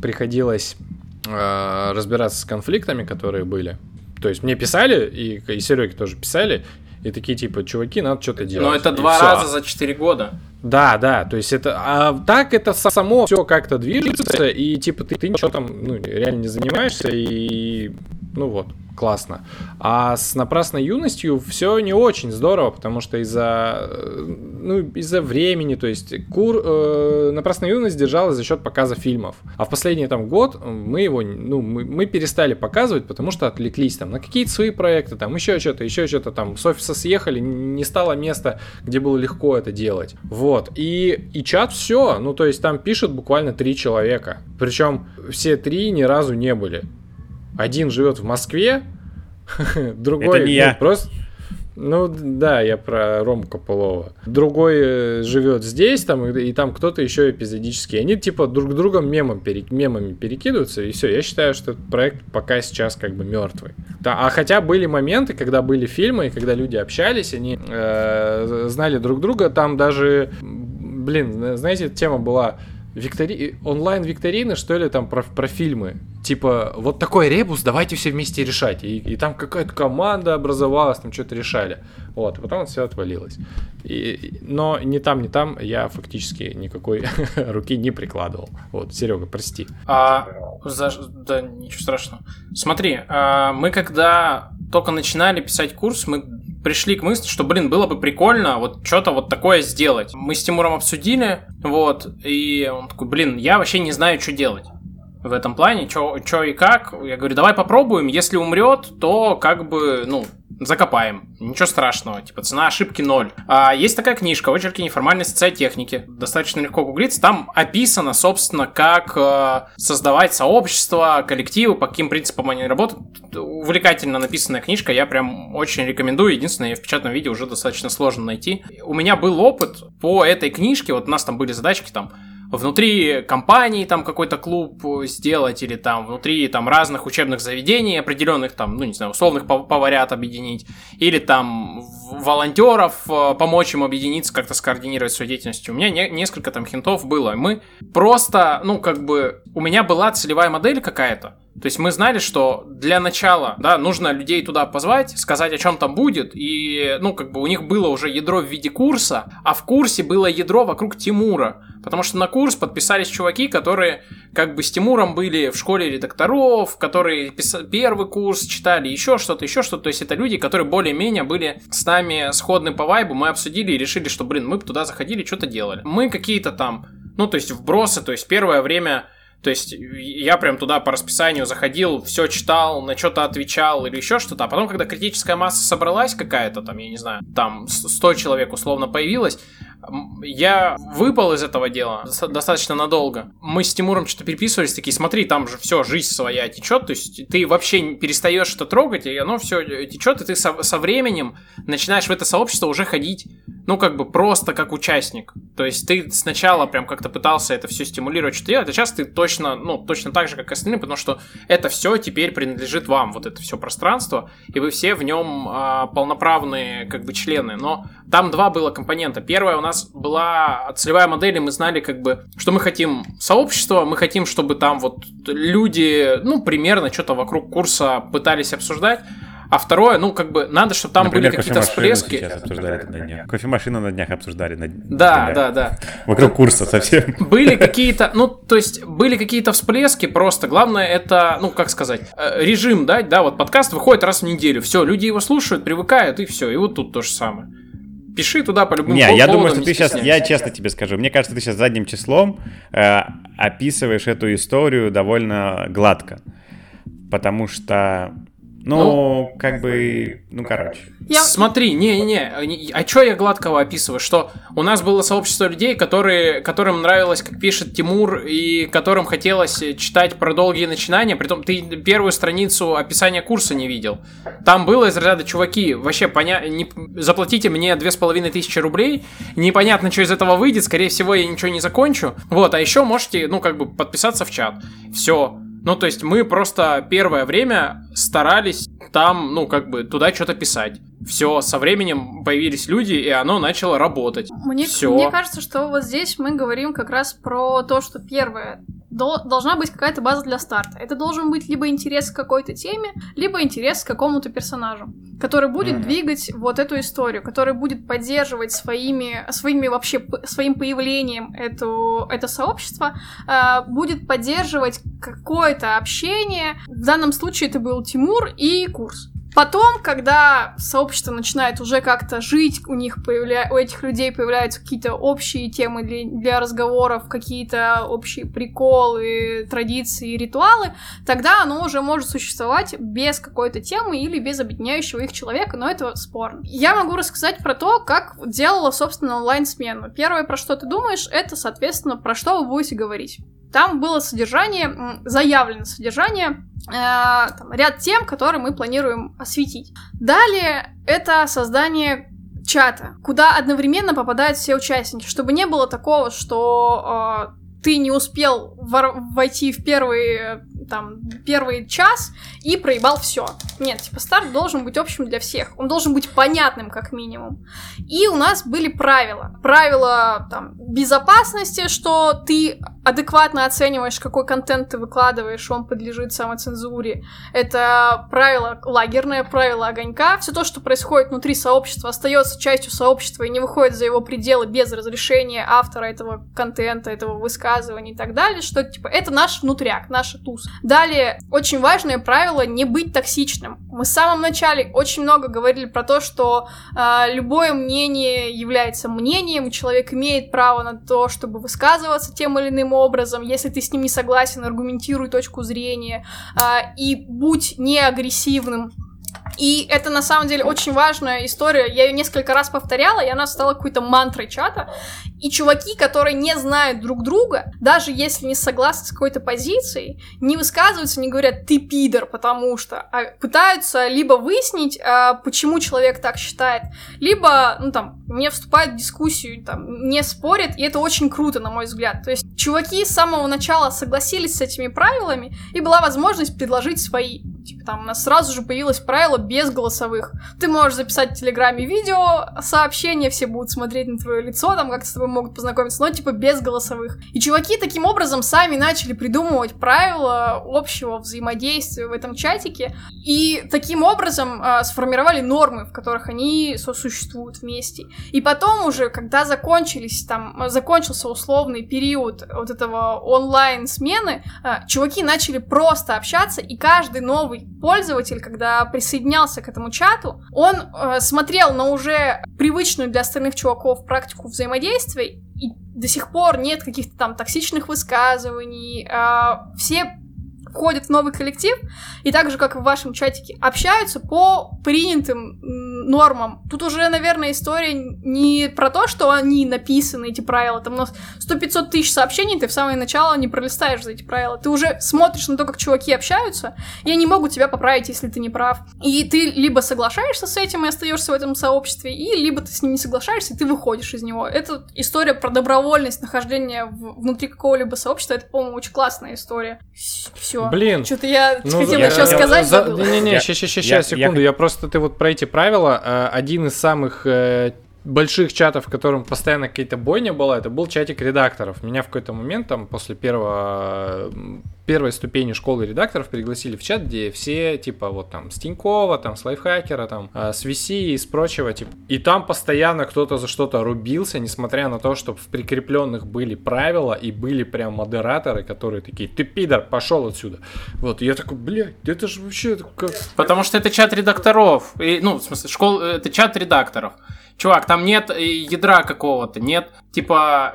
приходилось э, разбираться с конфликтами, которые были. То есть мне писали, и, и Сереге тоже писали, и такие типа, чуваки, надо что-то делать. Но это и два все. раза за 4 года. Да, да, то есть это, а так это само все как-то движется, и типа ты, ты ничего там, ну, реально не занимаешься, и, ну вот, классно. А с напрасной юностью все не очень здорово, потому что из-за э, ну, из-за времени, то есть кур, э, напрасная юность держалась за счет показа фильмов. А в последний там год мы его, ну, мы, мы перестали показывать, потому что отвлеклись там на какие-то свои проекты, там еще что-то, еще что-то там. С офиса съехали, не стало места, где было легко это делать. Вот. И, и чат все, ну, то есть там пишут буквально три человека. Причем все три ни разу не были. Один живет в Москве, другой Это не я. Ну, просто ну да, я про Рому Копылова. Другой э, живет здесь, там, и, там кто-то еще эпизодически. Они типа друг другом мемом, пере, мемами перекидываются, и все. Я считаю, что этот проект пока сейчас как бы мертвый. Да, а хотя были моменты, когда были фильмы, и когда люди общались, они э, знали друг друга. Там даже, блин, знаете, тема была виктори... онлайн-викторины, что ли, там про, про фильмы. Типа, вот такой ребус, давайте все вместе решать. И, и там какая-то команда образовалась, там что-то решали. Вот, потом все отвалилось. И, но ни там, ни там я фактически никакой руки не прикладывал. Вот, Серега, прости. А, за... Да, ничего страшного. Смотри, а, мы когда только начинали писать курс, мы пришли к мысли, что, блин, было бы прикольно вот что-то вот такое сделать. Мы с Тимуром обсудили, вот, и он такой, блин, я вообще не знаю, что делать в этом плане, что и как. Я говорю, давай попробуем, если умрет, то как бы, ну, закопаем. Ничего страшного, типа цена ошибки ноль. А есть такая книжка «Очерки неформальной социотехники». Достаточно легко гуглиться. Там описано, собственно, как э, создавать сообщества, коллективы, по каким принципам они работают. Увлекательно написанная книжка, я прям очень рекомендую. Единственное, ее в печатном виде уже достаточно сложно найти. У меня был опыт по этой книжке, вот у нас там были задачки там внутри компании там какой-то клуб сделать или там внутри там разных учебных заведений определенных там, ну не знаю, условных поварят объединить или там волонтеров э, помочь им объединиться, как-то скоординировать свою деятельность. У меня не, несколько там хинтов было. Мы просто, ну как бы, у меня была целевая модель какая-то, То есть мы знали, что для начала, да, нужно людей туда позвать, сказать, о чем там будет, и, ну, как бы у них было уже ядро в виде курса, а в курсе было ядро вокруг Тимура. Потому что на курс подписались чуваки, которые как бы с Тимуром были в школе редакторов, которые пис... первый курс читали, еще что-то, еще что-то. То есть это люди, которые более-менее были с нами сходны по вайбу. Мы обсудили и решили, что, блин, мы бы туда заходили, что-то делали. Мы какие-то там, ну, то есть вбросы, то есть первое время то есть я прям туда по расписанию заходил, все читал, на что-то отвечал или еще что-то. А потом, когда критическая масса собралась какая-то, там, я не знаю, там 100 человек условно появилось, я выпал из этого дела достаточно надолго. Мы с Тимуром что-то переписывались, такие, смотри, там же все, жизнь своя течет, то есть ты вообще перестаешь это трогать, и оно все течет, и ты со, со временем начинаешь в это сообщество уже ходить, ну, как бы просто как участник. То есть ты сначала прям как-то пытался это все стимулировать, что делать, а сейчас ты точно, ну, точно так же, как остальные, потому что это все теперь принадлежит вам, вот это все пространство, и вы все в нем а, полноправные, как бы, члены. Но там два было компонента. Первое у нас нас была целевая модель, и мы знали, как бы, что мы хотим сообщество, мы хотим, чтобы там вот люди, ну, примерно что-то вокруг курса пытались обсуждать. А второе, ну, как бы, надо, чтобы там Например, были какие-то всплески. Обсуждали на днях. Кофемашину на днях обсуждали. На... Да, да, да. Вокруг курса совсем. Были какие-то, ну, то есть, были какие-то всплески просто. Главное, это, ну, как сказать, э, режим, да, да, вот подкаст выходит раз в неделю. Все, люди его слушают, привыкают, и все. И вот тут то же самое пиши туда по любым Не, я думаю, что ты сейчас, я честно тебе скажу, мне кажется, ты сейчас задним числом э, описываешь эту историю довольно гладко. Потому что ну, ну, как бы, ну, короче. Я... Смотри, не-не, а что я гладкого описываю? Что у нас было сообщество людей, которые, которым нравилось, как пишет Тимур, и которым хотелось читать про долгие начинания, притом ты первую страницу описания курса не видел. Там было из ряда, чуваки, вообще, поня... не... заплатите мне две с половиной тысячи рублей, непонятно, что из этого выйдет, скорее всего, я ничего не закончу. Вот, а еще можете, ну, как бы, подписаться в чат. Все, ну, то есть мы просто первое время старались там, ну, как бы туда что-то писать. Все, со временем появились люди, и оно начало работать. Мне, Всё. мне кажется, что вот здесь мы говорим как раз про то, что первое, должна быть какая-то база для старта. Это должен быть либо интерес к какой-то теме, либо интерес к какому-то персонажу, который будет mm-hmm. двигать вот эту историю, который будет поддерживать своими, своими вообще, своим появлением эту, это сообщество, э, будет поддерживать какое-то общение. В данном случае это был Тимур и курс. Потом, когда сообщество начинает уже как-то жить, у них появля... у этих людей появляются какие-то общие темы для, для разговоров, какие-то общие приколы, традиции, ритуалы, тогда оно уже может существовать без какой-то темы или без объединяющего их человека, но это спорно. Я могу рассказать про то, как делала, собственно, онлайн-смену. Первое, про что ты думаешь, это, соответственно, про что вы будете говорить. Там было содержание, заявлено содержание, там, ряд тем, которые мы планируем осветить. Далее это создание чата, куда одновременно попадают все участники, чтобы не было такого, что э, ты не успел войти в первый там, первый час и проебал все. Нет, типа, старт должен быть общим для всех. Он должен быть понятным, как минимум. И у нас были правила. Правила, там, безопасности, что ты адекватно оцениваешь, какой контент ты выкладываешь, он подлежит самоцензуре. Это правило лагерное, правило огонька. Все то, что происходит внутри сообщества, остается частью сообщества и не выходит за его пределы без разрешения автора этого контента, этого высказывания и так далее, что, типа, это наш внутряк, наша туз. Далее, очень важное правило не быть токсичным. Мы в самом начале очень много говорили про то, что э, любое мнение является мнением, человек имеет право на то, чтобы высказываться тем или иным образом. Если ты с ним не согласен, аргументируй точку зрения э, и будь не агрессивным и это на самом деле очень важная история. Я ее несколько раз повторяла, и она стала какой-то мантрой чата. И чуваки, которые не знают друг друга, даже если не согласны с какой-то позицией, не высказываются, не говорят «ты пидор», потому что, а пытаются либо выяснить, а, почему человек так считает, либо, ну там, не вступают в дискуссию, там, не спорят, и это очень круто, на мой взгляд. То есть чуваки с самого начала согласились с этими правилами, и была возможность предложить свои. Типа там у нас сразу же появилось правило без голосовых. Ты можешь записать в Телеграме видео, сообщение, все будут смотреть на твое лицо, там как с тобой могут познакомиться, но типа без голосовых. И чуваки таким образом сами начали придумывать правила общего взаимодействия в этом чатике, и таким образом э, сформировали нормы, в которых они сосуществуют вместе. И потом уже, когда закончились там, закончился условный период вот этого онлайн-смены, э, чуваки начали просто общаться, и каждый новый пользователь, когда присоединялся к этому чату, он э, смотрел на уже привычную для остальных чуваков практику взаимодействия, и до сих пор нет каких-то там токсичных высказываний, э, все входят в новый коллектив, и так же, как в вашем чатике, общаются по принятым нормам. Тут уже, наверное, история не про то, что они написаны, эти правила. Там у нас 100-500 тысяч сообщений, ты в самое начало не пролистаешь за эти правила. Ты уже смотришь на то, как чуваки общаются, и они могут тебя поправить, если ты не прав. И ты либо соглашаешься с этим и остаешься в этом сообществе, и либо ты с ним не соглашаешься, и ты выходишь из него. Это история про добровольность нахождения внутри какого-либо сообщества. Это, по-моему, очень классная история. Все. Блин. Что-то я ну, хотела я, еще я, сказать. За... Не-не-не, сейчас, сейчас, сейчас, секунду. Я, я просто, ты вот про эти правила, э, один из самых э, больших чатов, в котором постоянно какая-то бойня была, это был чатик редакторов. Меня в какой-то момент, там, после первого, первой ступени школы редакторов пригласили в чат, где все, типа, вот там, с Тинькова, там, с Лайфхакера, там, а, с VC и с прочего, типа. И там постоянно кто-то за что-то рубился, несмотря на то, что в прикрепленных были правила и были прям модераторы, которые такие, ты пидор, пошел отсюда. Вот, я такой, блядь, это же вообще. Потому что это чат редакторов, и, ну, в смысле, школ, это чат редакторов. Чувак, там нет э, ядра какого-то, нет типа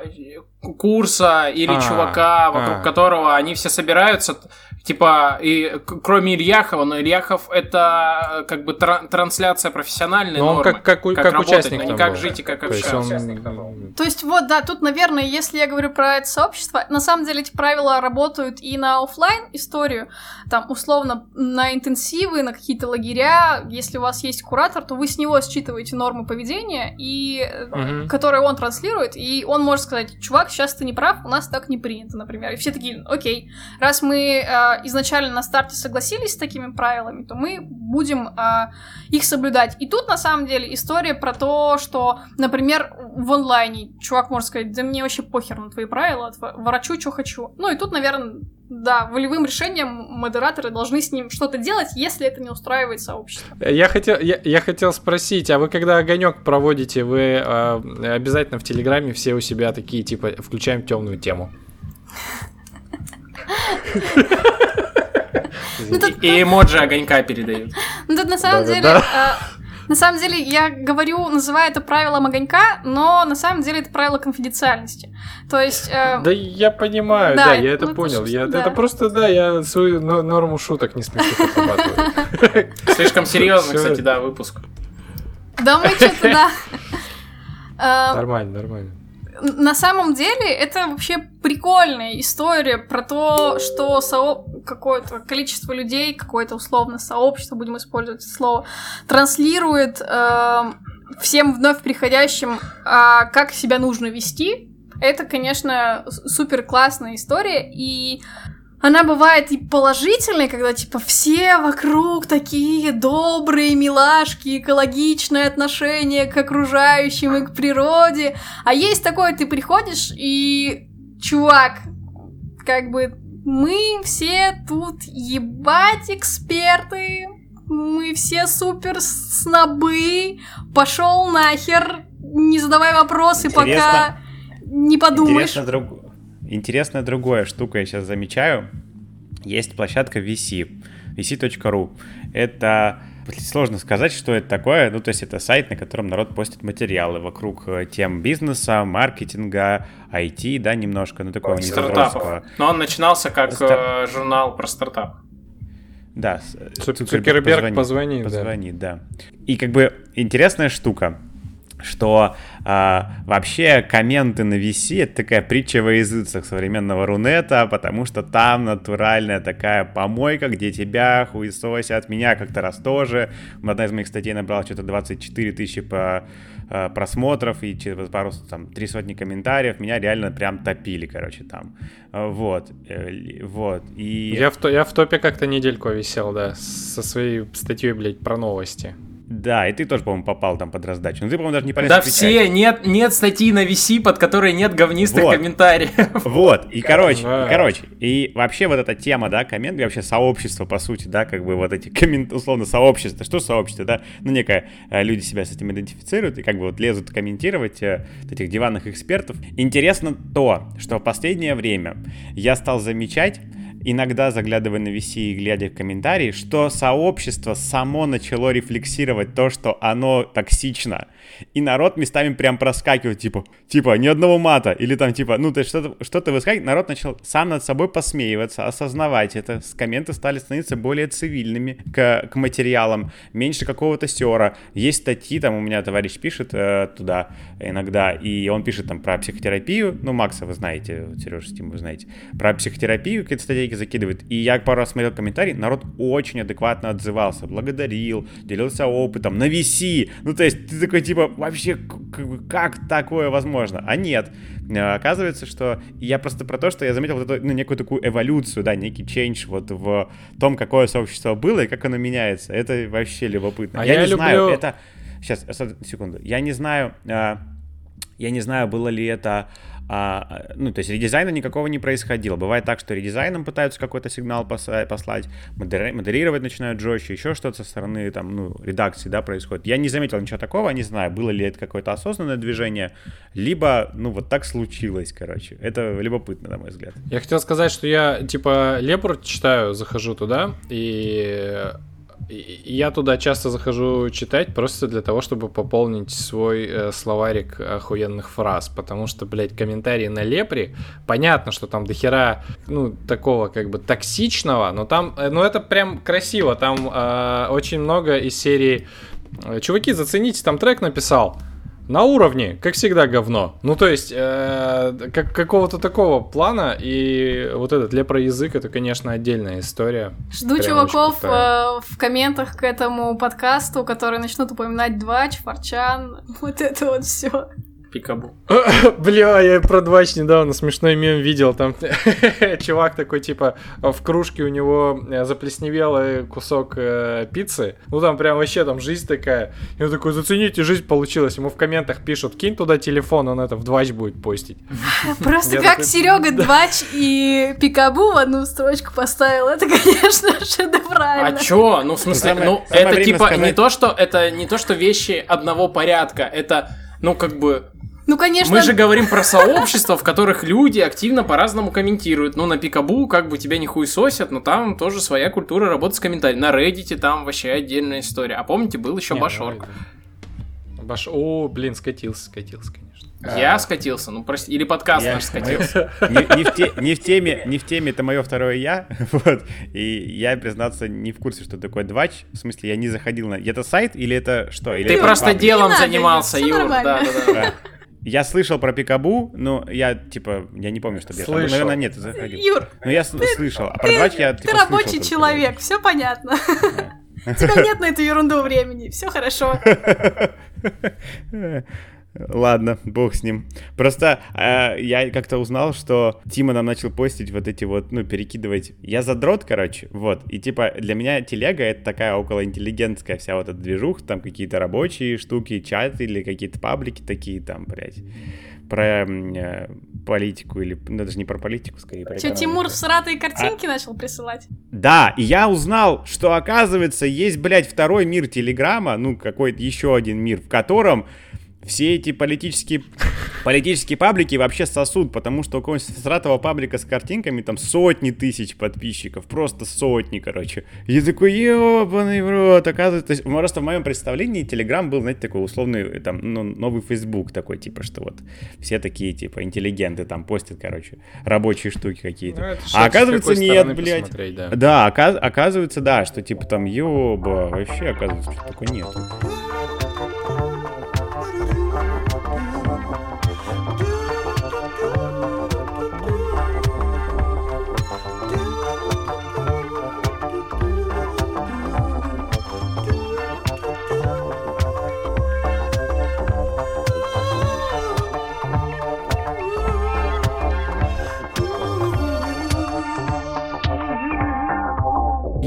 курса или а, чувака, вокруг а. которого они все собираются. Типа, и кроме Ильяхова, но Ильяхов это э, как бы тра- трансляция профессиональной но нормы. как, как, как, как работать, участник но не как был. жить и как общаться. То есть, он... То есть вот, да, тут, наверное, если я говорю про это сообщество, на самом деле эти правила работают и на офлайн историю, там, условно, на интенсивы, на какие-то лагеря, если у вас есть куратор, то вы с него считываете нормы поведения, и, угу. которые он транслирует, и он может сказать, чувак, сейчас ты не прав, у нас так не принято, например. И все такие, окей, раз мы э, изначально на старте согласились с такими правилами, то мы будем э, их соблюдать. И тут, на самом деле, история про то, что, например, в онлайне чувак может сказать, да мне вообще похер на твои правила, ворочу, что хочу. Ну и тут, наверное, да, волевым решением модераторы должны с ним что-то делать, если это не устраивает сообщество. Я хотел, я, я хотел спросить, а вы когда огонек проводите, вы э, обязательно в Телеграме все у себя такие, типа, включаем темную тему? И эмоджи огонька передают. Ну тут на самом деле... На самом деле, я говорю, называю это правилом огонька, но на самом деле это правило конфиденциальности. То есть... Э... Да я понимаю, да, да я это ну, понял. Это, я, да. это просто, да, я свою норму шуток не отрабатываю. Слишком серьезно, кстати, да, выпуск. Да, мы что-то, да. Э, нормально, нормально на самом деле это вообще прикольная история про то, что со... какое-то количество людей, какое-то условно сообщество, будем использовать слово, транслирует э, всем вновь приходящим, э, как себя нужно вести. Это, конечно, супер классная история, и она бывает и положительной, когда, типа, все вокруг такие добрые, милашки, экологичное отношение к окружающим и к природе. А есть такое, ты приходишь и, чувак, как бы, мы все тут ебать эксперты, мы все супер снобы, пошел нахер, не задавай вопросы, Интересно. пока не подумаешь. Интересно, друг... Интересная другая штука я сейчас замечаю. Есть площадка VC, vc.ru. Это сложно сказать, что это такое. Ну, то есть это сайт, на котором народ постит материалы вокруг э, тем бизнеса, маркетинга, IT, да, немножко, ну, такого стартапов. Но он начинался как Стар... Э, журнал про стартап. Да, Цукерберг позвонит. Позвонит, позвонит да. да. И как бы интересная штука. Что а, вообще комменты на VC это такая притча во языцах современного Рунета, потому что там натуральная такая помойка, где тебя хуесосят, меня как-то раз тоже. Одна из моих статей набрала что-то 24 тысячи по а, просмотров и через пару, там, три сотни комментариев, меня реально прям топили, короче, там. Вот, э, вот, и... Я в, я в топе как-то недельку висел, да, со своей статьей, блядь, про новости. Да, и ты тоже, по-моему, попал там под раздачу. Но ты, по-моему, даже не полез Да все, нет, нет статьи на VC, под которой нет говнистых Вот. комментариев. Вот, и короче, Да. и, короче, и вообще вот эта тема, да, коммент, и вообще сообщество, по сути, да, как бы вот эти коммент, условно, сообщество, что сообщество, да, ну, некое, э, люди себя с этим идентифицируют и как бы вот лезут комментировать э, вот этих диванных экспертов. Интересно то, что в последнее время я стал замечать, иногда заглядывая на VC и глядя в комментарии, что сообщество само начало рефлексировать то, что оно токсично. И народ местами прям проскакивает, типа, типа, ни одного мата, или там, типа, ну, то есть что-то что выскакивает, народ начал сам над собой посмеиваться, осознавать это, с комменты стали становиться более цивильными к, к материалам, меньше какого-то сера. Есть статьи, там у меня товарищ пишет э, туда иногда, и он пишет там про психотерапию, ну, Макса вы знаете, Сережа Стим вы знаете, про психотерапию какие-то статейки закидывает, и я пару раз смотрел комментарии, народ очень адекватно отзывался, благодарил, делился опытом, на VC, ну, то есть ты такой, типа, вообще, как, такое возможно? А нет, Э, оказывается, что я просто про то, что я заметил вот эту, ну, некую такую эволюцию, да, некий change вот в том, какое сообщество было и как оно меняется. Это вообще любопытно. А я, я не знаю, люблю- это... Сейчас, секунду. Я не знаю, а, я не знаю, было ли это... а, ну, то есть редизайна никакого не происходило. Бывает так, что редизайном пытаются какой-то сигнал послать, модери- модерировать начинают жестче, еще что-то со стороны там, ну, редакции, да, происходит. Я не заметил ничего такого, не знаю, было ли это какое-то осознанное движение, либо, ну, вот так случилось, короче. Это любопытно, на мой взгляд. Я хотел сказать, что я, типа, Лепрут читаю, захожу туда, и я туда часто захожу читать просто для того, чтобы пополнить свой э, словарик охуенных фраз, потому что, блядь, комментарии на Лепре, понятно, что там дохера, ну, такого как бы токсичного, но там, э, ну, это прям красиво, там э, очень много из серии э, Чуваки, зацените, там трек написал. На уровне, как всегда, говно. Ну, то есть, э, как, какого-то такого плана, и вот этот лепроязык, это, конечно, отдельная история. Жду Прям чуваков э, в комментах к этому подкасту, которые начнут упоминать Двач, Форчан, вот это вот все. Пикабу. Бля, я про Двач недавно смешной мем видел, там чувак такой, типа, в кружке у него э, заплесневелый кусок э, пиццы, ну там прям вообще там жизнь такая, и он такой, зацените, жизнь получилась, ему в комментах пишут, кинь туда телефон, он это в Двач будет постить. Просто Я как такой, Серега Двач и Пикабу в одну строчку поставил, это, конечно, шедеврально. А чё? Ну, в смысле, Самое- ну, самое это типа не сказать- то, что это не то, что вещи одного порядка, это, ну, как бы, Ну, конечно, мы же говорим про сообщества, в которых люди активно по-разному комментируют. Ну, на Пикабу как бы тебя не хуесосят, но там тоже своя культура работы с комментариями. На Reddit там вообще отдельная история. А помните, был еще Башорг? ну, Баш... О, блин, скатился, скатился, конечно. Я скатился, ну, прости, или подкаст Я- наш скатился. не, не в те- не в теме, не в теме, это мое второе я, вот, и я, признаться, не в курсе, что такое двач, в смысле, я не заходил на... Это сайт или это что? Или Ты это просто паблик? делом занимался, Юр, нормально. да-да-да. Да. Я слышал про Пикабу, но я, типа, я не помню, что Слышал. наверное, нет, заходил. Юр, Но я с- слышал, а про двач я, ты типа, слышал рабочий человек, все понятно. У тебя нет на эту ерунду времени, все хорошо. Ладно, бог с ним. Просто э, я как-то узнал, что Тима нам начал постить вот эти вот, ну, перекидывать. Я задрот, короче, вот. И типа для меня телега это такая околоинтеллигентская вся вот эта движуха, там какие-то рабочие штуки, чаты или какие-то паблики такие там, блядь. Про э, политику или, ну, даже не про политику, скорее про экономику. Тимур всратые картинки начал присылать? Да, и я узнал, что оказывается есть, блядь, второй мир Телеграма, ну, какой-то еще один мир, в котором все эти политические, политические паблики вообще сосут, потому что у какого-нибудь сратого паблика с картинками там сотни тысяч подписчиков, просто сотни, короче. Я такой, ебаный в рот, оказывается, то есть, просто в моем представлении Телеграм был, знаете, такой условный, э, там, ну, новый Facebook такой, типа, что вот все такие, типа, интеллигенты там постят, короче, рабочие штуки какие-то. Ну, а оказывается, нет, блядь. да. Да, оказ- оказывается, да, что типа там, ёба, вообще, оказывается, что такое нет.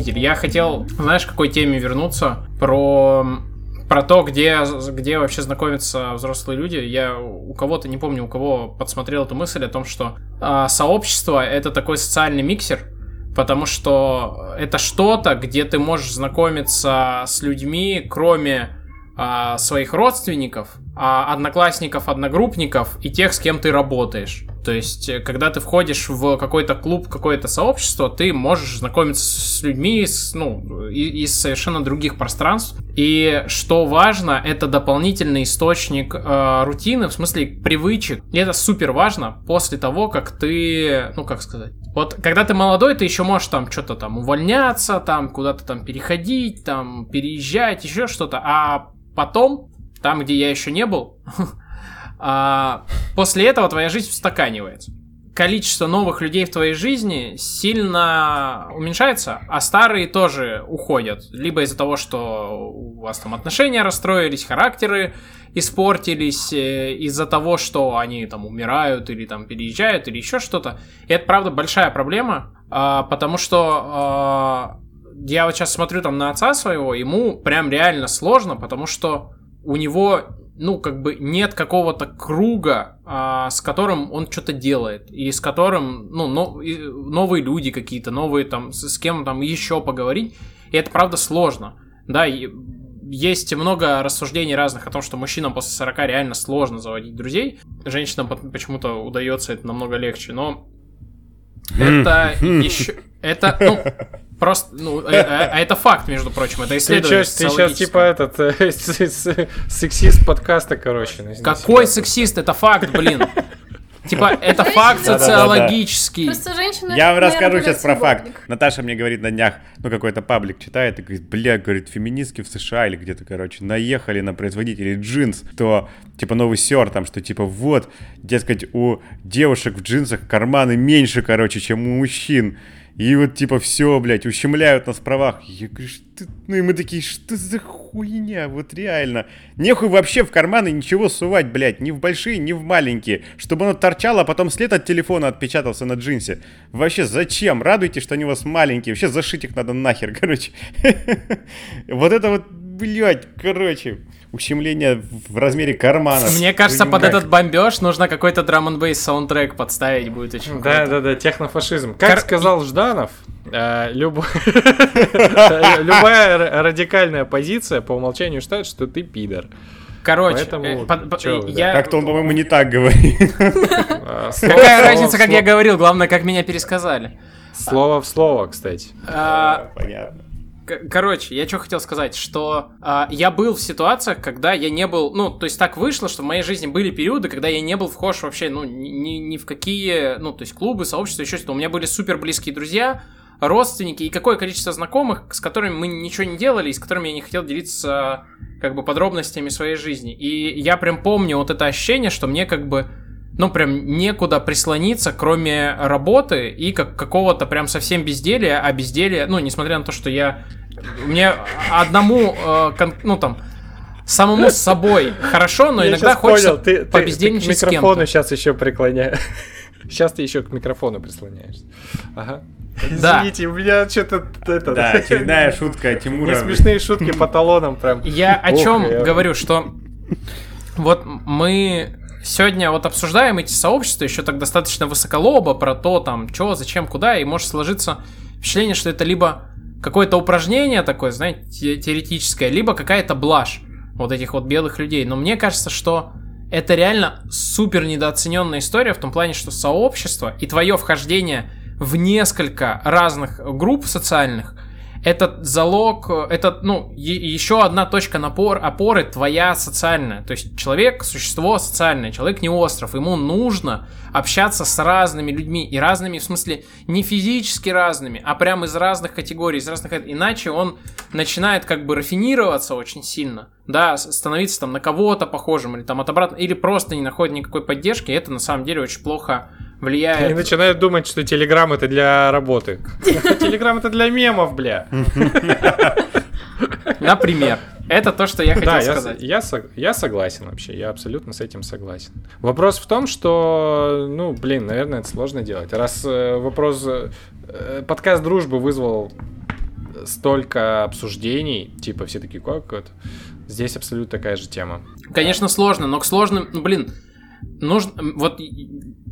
Мысль. Я хотел, знаешь, к какой теме вернуться? Про про то, где, где вообще знакомятся взрослые люди. Я у кого-то, не помню, у кого подсмотрел эту мысль о том, что э, сообщество это такой социальный миксер, потому что это что-то, где ты можешь знакомиться с людьми, кроме а, своих родственников, а, одноклассников, одногруппников и тех, с кем ты работаешь. То есть, э, когда ты входишь в какой-то клуб, какое-то сообщество, ты можешь знакомиться с людьми из, ну, из совершенно других пространств. И что важно, это дополнительный источник э, рутины, в смысле привычек. И это супер важно после того, как ты, ну как сказать, вот когда ты молодой, ты еще можешь там что-то там увольняться, там куда-то там переходить, там переезжать, еще что-то. А потом, там, где я еще не был, а, после этого твоя жизнь устаканивается. Количество новых людей в твоей жизни сильно уменьшается, а старые тоже уходят. Либо из-за того, что у вас там отношения расстроились, характеры испортились, э, из-за того, что они там умирают или там переезжают или еще что-то. И это, правда, большая проблема, а, потому что а, я вот сейчас смотрю там на отца своего, ему прям реально сложно, потому что у него, ну, как бы нет какого-то круга, а, с которым он что-то делает, и с которым, ну, но, и, новые люди какие-то, новые там, с, с кем там еще поговорить, и это правда сложно, да, и есть много рассуждений разных о том, что мужчинам после 40 реально сложно заводить друзей, женщинам почему-то удается это намного легче, но это еще... Это, ну, Просто, ну, а, а это факт, между прочим, это исследование. Ты сейчас типа этот э, сексист подкаста, короче. Какой сексист? Это факт, блин. Типа, это факт социологический. Просто женщины... Я вам расскажу сейчас про факт. Наташа мне говорит на днях, ну, какой-то паблик читает и говорит, бля, говорит, феминистки в США или где-то, короче, наехали на производителей джинс, то, типа, новый сер там, что, типа, вот, дескать, у девушек в джинсах карманы меньше, короче, чем у мужчин. И вот типа все, блядь, ущемляют нас в правах. Я говорю, что... Ну и мы такие, что за хуйня, вот реально. Нехуй вообще в карманы ничего сувать, блядь, ни в большие, ни в маленькие. Чтобы оно торчало, а потом след от телефона отпечатался на джинсе. Вообще зачем? Радуйтесь, что они у вас маленькие. Вообще зашить их надо нахер, короче. Вот это вот, блядь, короче ущемление в размере кармана. Мне кажется, под этот бомбеж нужно какой-то драм н бейс саундтрек подставить будет очень Да, да, да, технофашизм. Как сказал Жданов, э, любая радикальная позиция по умолчанию считает, что ты пидор. Короче, Поэтому, э, по, чё, я... Как-то он, по-моему, не так говорит. А, Какая разница, как я говорил, главное, как меня пересказали. Слово в слово, кстати. А, Понятно. Короче, я что хотел сказать, что э, я был в ситуациях, когда я не был, ну, то есть так вышло, что в моей жизни были периоды, когда я не был вхож вообще, ну, ни, ни в какие, ну, то есть клубы, сообщества, еще что-то. У меня были супер близкие друзья, родственники и какое количество знакомых, с которыми мы ничего не делали, и с которыми я не хотел делиться как бы подробностями своей жизни. И я прям помню вот это ощущение, что мне как бы ну, прям некуда прислониться, кроме работы и как какого-то прям совсем безделия, а безделие, ну, несмотря на то, что я... Мне одному, э, кон, ну, там, самому с собой хорошо, но я иногда хочется понял. ты, побездельничать ты, ты к микрофону сейчас еще преклоняешь. Сейчас ты еще к микрофону прислоняешься. Ага. Извините, у меня что-то это. Да, очередная шутка Тимура. смешные шутки по талонам прям. Я о чем говорю, что вот мы сегодня вот обсуждаем эти сообщества еще так достаточно высоколобо про то, там, что, зачем, куда, и может сложиться впечатление, что это либо какое-то упражнение такое, знаете, теоретическое, либо какая-то блажь вот этих вот белых людей. Но мне кажется, что это реально супер недооцененная история в том плане, что сообщество и твое вхождение в несколько разных групп социальных – этот залог, это, ну, еще одна точка напор, опоры твоя социальная. То есть человек, существо социальное, человек не остров, ему нужно общаться с разными людьми, и разными, в смысле, не физически разными, а прямо из разных категорий, из разных... Иначе он начинает как бы рафинироваться очень сильно, да, становиться там на кого-то похожим, или там от обратно, или просто не находит никакой поддержки, это на самом деле очень плохо влияет. Они начинают думать, что Телеграм это для работы. Телеграм это для мемов, бля. Например. Это то, что я хотел да, сказать. Я, я, я согласен вообще, я абсолютно с этим согласен. Вопрос в том, что, ну, блин, наверное, это сложно делать. Раз э, вопрос, э, подкаст дружбы вызвал столько обсуждений, типа все такие, как это? Здесь абсолютно такая же тема. Конечно, сложно, но к сложным, ну, блин, нужно, вот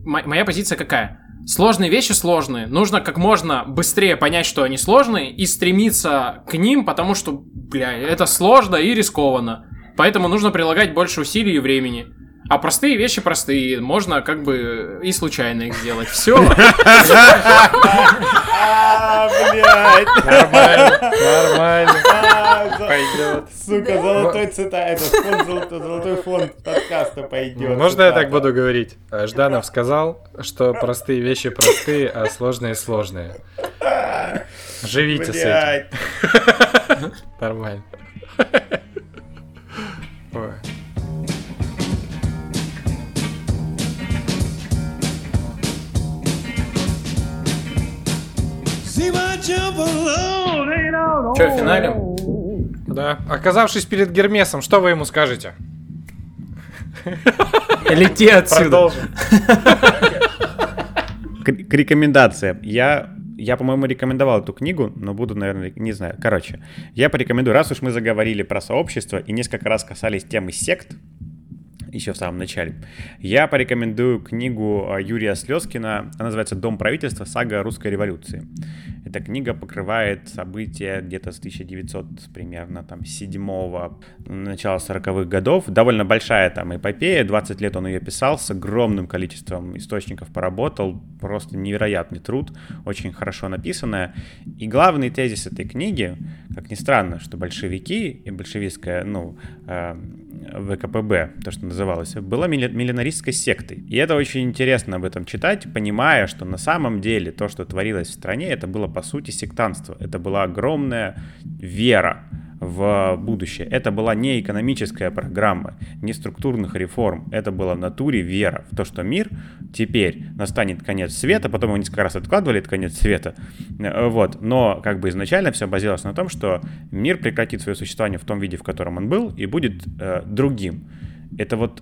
моя позиция какая? Сложные вещи сложные. Нужно как можно быстрее понять, что они сложные, и стремиться к ним, потому что, бля, это сложно и рискованно. Поэтому нужно прилагать больше усилий и времени. А простые вещи простые, можно как бы и случайно их сделать. Все. Блядь. Нормально, нормально. Пойдет. Сука, золотой цитат. Это фонд, золотой, фонд подкаста пойдет. Можно я так буду говорить? Жданов сказал, что простые вещи простые, а сложные сложные. Живите с этим. Нормально. Ой. Че, финалем? Да. Оказавшись перед Гермесом, что вы ему скажете? Лети отсюда. Продолжим. К, к рекомендациям. Я, я, по-моему, рекомендовал эту книгу, но буду, наверное, не знаю. Короче, я порекомендую, раз уж мы заговорили про сообщество и несколько раз касались темы сект, еще в самом начале, я порекомендую книгу а, Юрия Слезкина. Она называется «Дом правительства. Сага русской революции». Эта книга покрывает события где-то с 1900 примерно там 7 начала 40-х годов. Довольно большая там эпопея, 20 лет он ее писал, с огромным количеством источников поработал, просто невероятный труд, очень хорошо написанная. И главный тезис этой книги, как ни странно, что большевики и большевистская, ну, э, ВКПБ, то, что называлось, была милли- миллинаристской сектой. И это очень интересно об этом читать, понимая, что на самом деле то, что творилось в стране, это было по сути сектантство. Это была огромная вера в будущее. Это была не экономическая программа, не структурных реформ. Это была в натуре вера в то, что мир теперь настанет конец света. Потом его несколько раз откладывали, этот конец света. Э, Вот. Но как бы изначально все базировалось на том, что мир прекратит свое существование в том виде, в котором он был, и будет э, другим. Это вот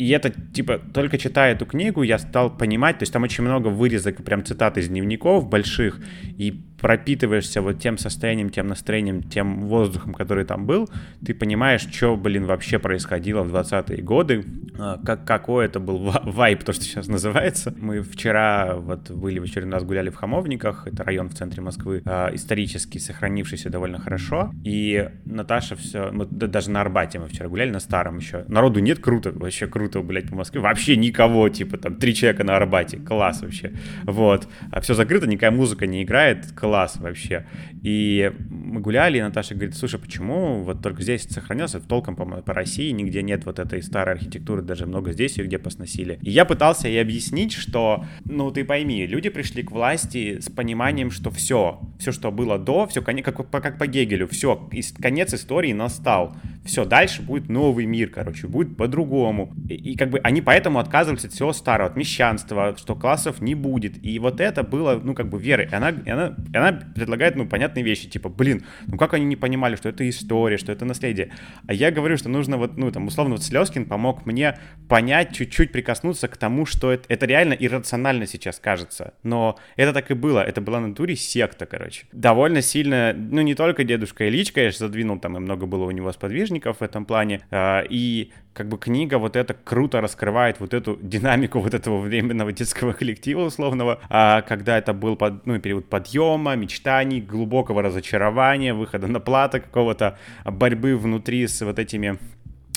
и это, типа, только читая эту книгу, я стал понимать, то есть там очень много вырезок, прям цитат из дневников больших, и пропитываешься вот тем состоянием, тем настроением, тем воздухом, который там был, ты понимаешь, что, блин, вообще происходило в 20-е годы, а, как, какой это был ва- вайб, то, что сейчас называется. Мы вчера вот были в очередной раз гуляли в Хамовниках, это район в центре Москвы, а, исторически сохранившийся довольно хорошо, и Наташа все, мы даже на Арбате мы вчера гуляли, на старом еще, народу нет, круто, вообще круто, блядь, в Москве, вообще никого, типа, там, три человека на Арбате, класс вообще, вот, а все закрыто, никакая музыка не играет, класс вообще, и мы гуляли, и Наташа говорит, слушай, почему вот только здесь сохранился, толком по, по России нигде нет вот этой старой архитектуры, даже много здесь ее где посносили. И я пытался ей объяснить, что, ну ты пойми, люди пришли к власти с пониманием, что все, все, что было до, все, как, как по Гегелю, все, конец истории настал, все, дальше будет новый мир, короче, будет по-другому. И, и как бы они поэтому отказывались от всего старого, от мещанства, что классов не будет. И вот это было, ну, как бы верой. И она, и она, и она предлагает, ну, понятные вещи, типа, блин, ну как они не понимали, что это история, что это наследие. А я говорю, что нужно вот, ну, там, условно, вот Слезкин помог мне понять, чуть-чуть прикоснуться к тому, что это, это реально иррационально сейчас кажется. Но это так и было. Это была на натуре секта, короче. Довольно сильно, ну, не только дедушка Ильич, конечно, задвинул, там, и много было у него сподвижников в этом плане. а, И как бы книга вот это круто раскрывает вот эту динамику вот этого временного детского коллектива условного, а, когда это был под, ну, период подъема, мечтаний, глубокого разочарования, выхода на плато какого-то, борьбы внутри с вот этими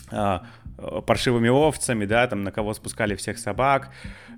а, паршивыми овцами, да, там на кого спускали всех собак.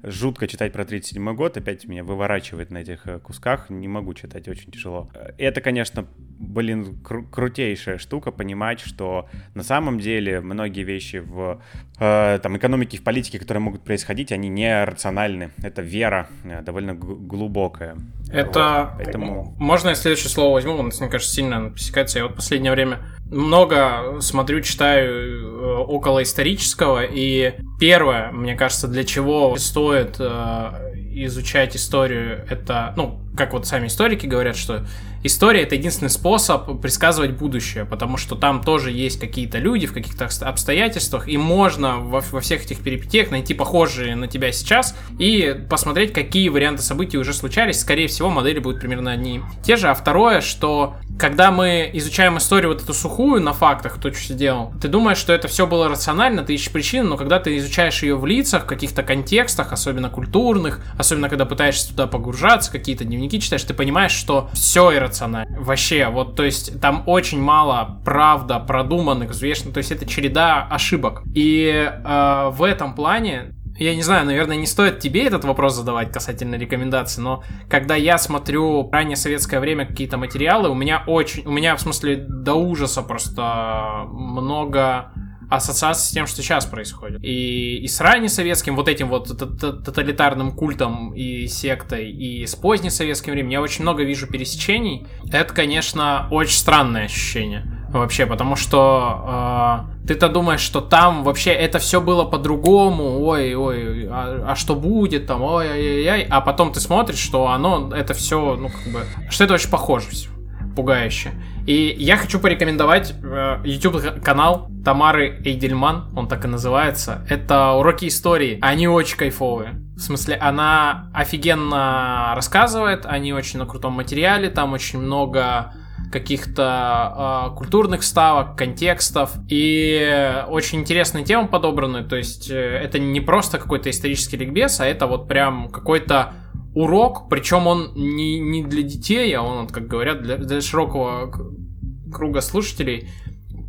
Жутко читать про 37 год, опять меня выворачивает на этих э, кусках, не могу читать, очень тяжело. Э, Это, конечно, блин, кру- крутейшая штука, понимать, что на самом деле многие вещи в э, там, экономике в политике, которые могут происходить, они не рациональны. Это вера э, довольно глубокая. Это... Вот, поэтому... Можно я следующее слово возьму? Он, мне кажется, сильно пересекается. Я вот в последнее время много смотрю, читаю э, около исторического, и первое, мне кажется, для чего стоит э, изучать историю, это, ну, как вот сами историки говорят, что история это единственный способ предсказывать будущее, потому что там тоже есть какие-то люди в каких-то обстоятельствах, и можно во, во всех этих перипетиях найти похожие на тебя сейчас и посмотреть, какие варианты событий уже случались. Скорее всего, модели будут примерно одни те же. А второе, что когда мы изучаем историю вот эту сухую на фактах, кто что делал, ты думаешь, что это все было рационально, ты ищешь причины, но когда ты изучаешь ее в лицах, в каких-то контекстах, особенно культурных, особенно когда пытаешься туда погружаться, какие-то дневники читаешь, ты понимаешь, что все иррационально. Вообще, вот, то есть там очень мало правда продуманных, взвешенных, то есть это череда ошибок. И э, в этом плане я не знаю, наверное, не стоит тебе этот вопрос задавать касательно рекомендаций, но когда я смотрю раннее советское время какие-то материалы, у меня очень, у меня в смысле до ужаса просто много ассоциации с тем, что сейчас происходит. И, и с раннесоветским вот этим вот тоталитарным культом и сектой, и с позднесоветским временем я очень много вижу пересечений. Это, конечно, очень странное ощущение вообще, потому что э, ты-то думаешь, что там вообще это все было по-другому, ой, ой, а, а что будет там, ой, ой, ой, а потом ты смотришь, что оно, это все, ну, как бы, что это очень похоже все пугающе. И я хочу порекомендовать э, YouTube канал Тамары Эйдельман, он так и называется. Это уроки истории, они очень кайфовые. В смысле, она офигенно рассказывает, они очень на крутом материале, там очень много каких-то э, культурных ставок, контекстов и очень интересные темы подобраны. То есть э, это не просто какой-то исторический ликбез, а это вот прям какой-то урок, причем он не, не для детей, а он, как говорят, для, для широкого круга слушателей.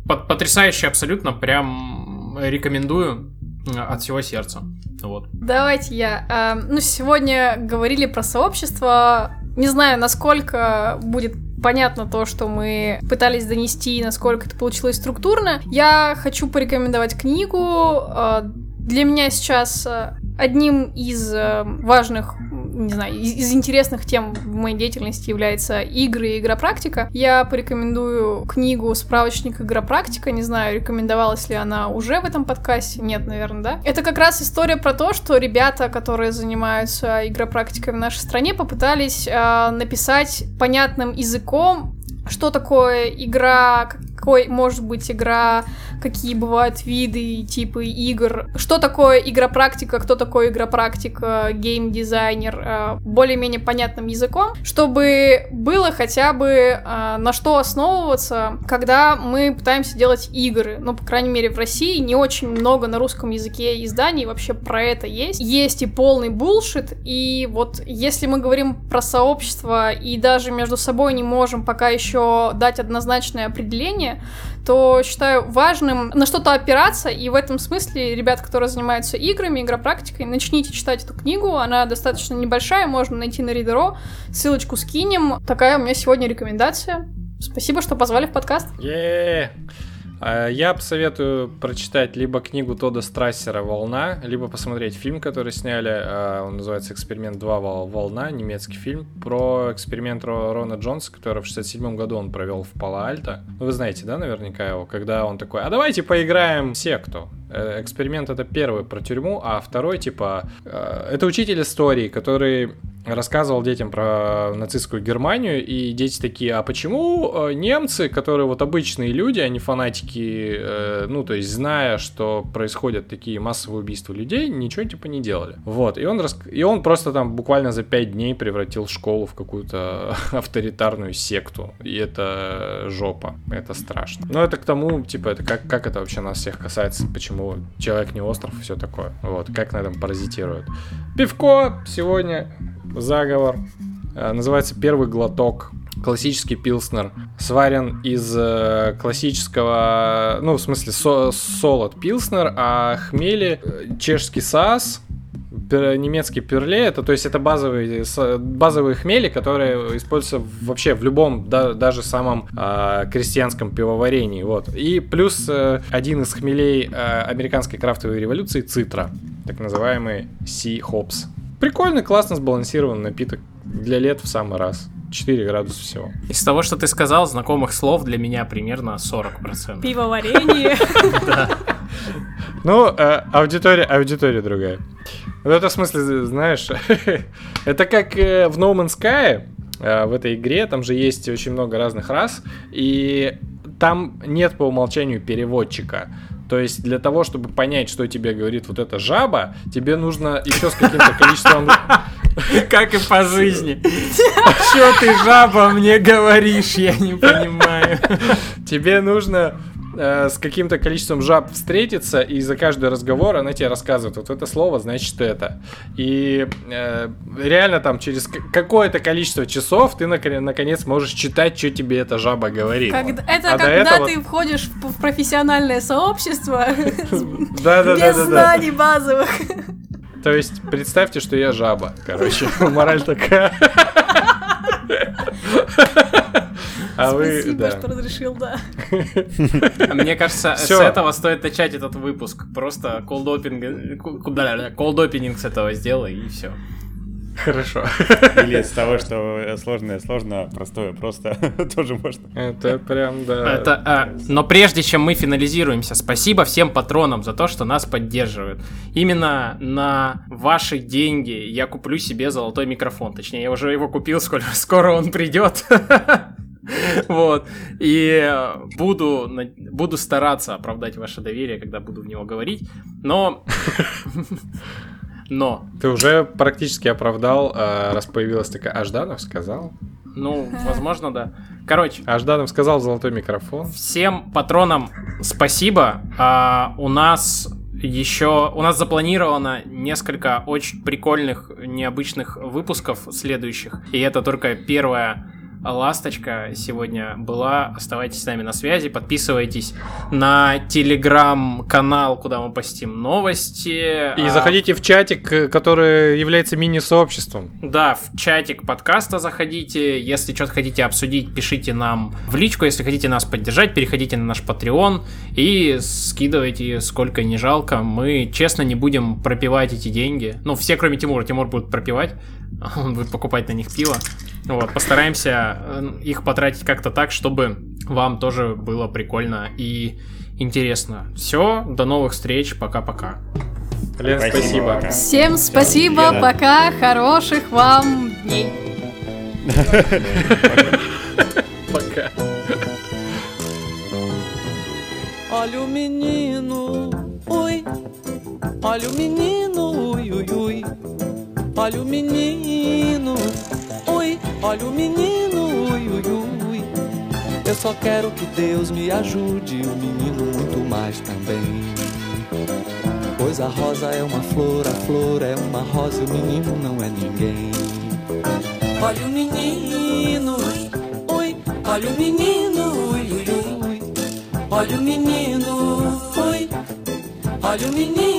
Под, потрясающе абсолютно, прям рекомендую от всего сердца. Вот. Давайте я. Э, ну, сегодня говорили про сообщество. Не знаю, насколько будет понятно то, что мы пытались донести, насколько это получилось структурно. Я хочу порекомендовать книгу. Э, для меня сейчас э, одним из э, важных не знаю, из, из интересных тем в моей деятельности является игры и игропрактика. Я порекомендую книгу «Справочник игропрактика». Не знаю, рекомендовалась ли она уже в этом подкасте. Нет, наверное, да? Это как раз история про то, что ребята, которые занимаются игропрактикой в нашей стране, попытались э, написать понятным языком что такое игра, какой может быть игра, какие бывают виды, типы игр, что такое игропрактика, кто такой игропрактик, геймдизайнер, э, более-менее понятным языком, чтобы было хотя бы э, на что основываться, когда мы пытаемся делать игры. Ну, по крайней мере, в России не очень много на русском языке изданий вообще про это есть. Есть и полный булшит, и вот если мы говорим про сообщество и даже между собой не можем пока еще дать однозначное определение, то считаю важным на что-то опираться, и в этом смысле ребят, которые занимаются играми, игропрактикой, начните читать эту книгу, она достаточно небольшая, можно найти на Ридеро, ссылочку скинем. Такая у меня сегодня рекомендация. Спасибо, что позвали в подкаст. Yeah. А, я посоветую прочитать либо книгу Тода Страссера «Волна», либо посмотреть фильм, который сняли, а, он называется «Эксперимент 2. Волна», немецкий фильм, про эксперимент Рона Джонса, который в 67 году он провел в Пало-Альто. Вы знаете, да, наверняка его, когда он такой, а давайте поиграем в секту. Э, эксперимент это первый про тюрьму, а второй, типа, э, это учитель истории, который рассказывал детям про нацистскую Германию, и дети такие, а почему э, немцы, которые вот обычные люди, они фанатики, э, ну, то есть зная, что происходят такие массовые убийства людей, ничего типа не делали. Вот, и он, рас... и он просто там буквально за пять дней превратил школу в какую-то авторитарную секту, и это жопа, это страшно. Но это к тому, типа, это как, как это вообще нас всех касается, почему человек не остров и все такое, вот, как на этом паразитирует. Пивко сегодня заговор. Э, называется «Первый глоток». Классический пилснер. Сварен из э, классического, ну, в смысле, со солод пилснер, а хмели э, чешский саас, немецкий перле, это то есть это базовые базовые хмели, которые используются вообще в любом да, даже самом э, крестьянском пивоварении, вот. И плюс э, один из хмелей э, американской крафтовой революции цитра, так называемый Sea Hops. Прикольный, классно сбалансированный напиток. Для лет в самый раз. 4 градуса всего. Из того, что ты сказал, знакомых слов для меня примерно 40%. Пивоварение. Да. Ну, э, аудитория, аудитория другая. В этом смысле, знаешь, это как э, в No Man's Sky, э, в этой игре, там же есть очень много разных рас, и там нет по умолчанию переводчика. То есть для того, чтобы понять, что тебе говорит вот эта жаба, тебе нужно еще с каким-то количеством... Как и по жизни. Что ты, жаба, мне говоришь, я не понимаю. Тебе нужно э, с каким-то количеством жаб встретиться, и за каждый разговор она тебе рассказывает, вот это слово значит это. И э, реально там через какое-то количество часов ты нак- наконец можешь читать, что тебе эта жаба говорит. Когда- это А когда этого- ты входишь в, в профессиональное сообщество без знаний базовых. То есть представьте, что я жаба, короче, мораль такая. А вы, Спасибо, да. что разрешил, да. Мне кажется, с этого стоит начать этот выпуск. Просто колдопинг, колдопинг с этого сделай, и все. Хорошо. Или с того, что сложное сложно, простое просто тоже можно. Это прям, да. Это, а, но прежде чем мы финализируемся, спасибо всем патронам за то, что нас поддерживают. Именно на ваши деньги я куплю себе золотой микрофон. Точнее, я уже его купил, скоро, скоро он придет. Вот. И э, буду, буду стараться оправдать ваше доверие, когда буду в него говорить. Но... Но, Ты уже практически оправдал, а, раз появилась такая Ажданов сказал. ну, возможно, да. Короче, Ажданов сказал золотой микрофон. Всем патронам спасибо. А, у нас еще у нас запланировано несколько очень прикольных, необычных выпусков следующих. И это только первая ласточка сегодня была. Оставайтесь с нами на связи, подписывайтесь на телеграм-канал, куда мы постим новости. И А, заходите в чатик, э, который является мини-сообществом. да, в чатик подкаста заходите. Если что-то хотите обсудить, пишите нам в личку. Если хотите нас поддержать, переходите на наш Patreon и скидывайте сколько не жалко. Мы, честно, не будем пропивать эти деньги. Ну, все, кроме Тимура. Тимур будет пропивать. Он будет покупать на них пиво. Вот, постараемся э, их потратить как-то так, чтобы вам тоже было прикольно и интересно. Все, до новых встреч, пока-пока. Лен, Спасибо, спасибо. Всем спасибо, Лена. пока, хороших вам дней. Пока. Olha o menino, ui. Olha o menino, ui, ui, ui. Olha o menino, ui. Olha o menino, ui, ui, ui. Eu só quero que Deus me ajude, o menino muito mais também. Pois a rosa é uma flor, a flor é uma rosa, o menino não é ninguém. Olha o menino, ui. Olha o menino, ui, ui, ui. Olha o menino, ui. Olha o menino,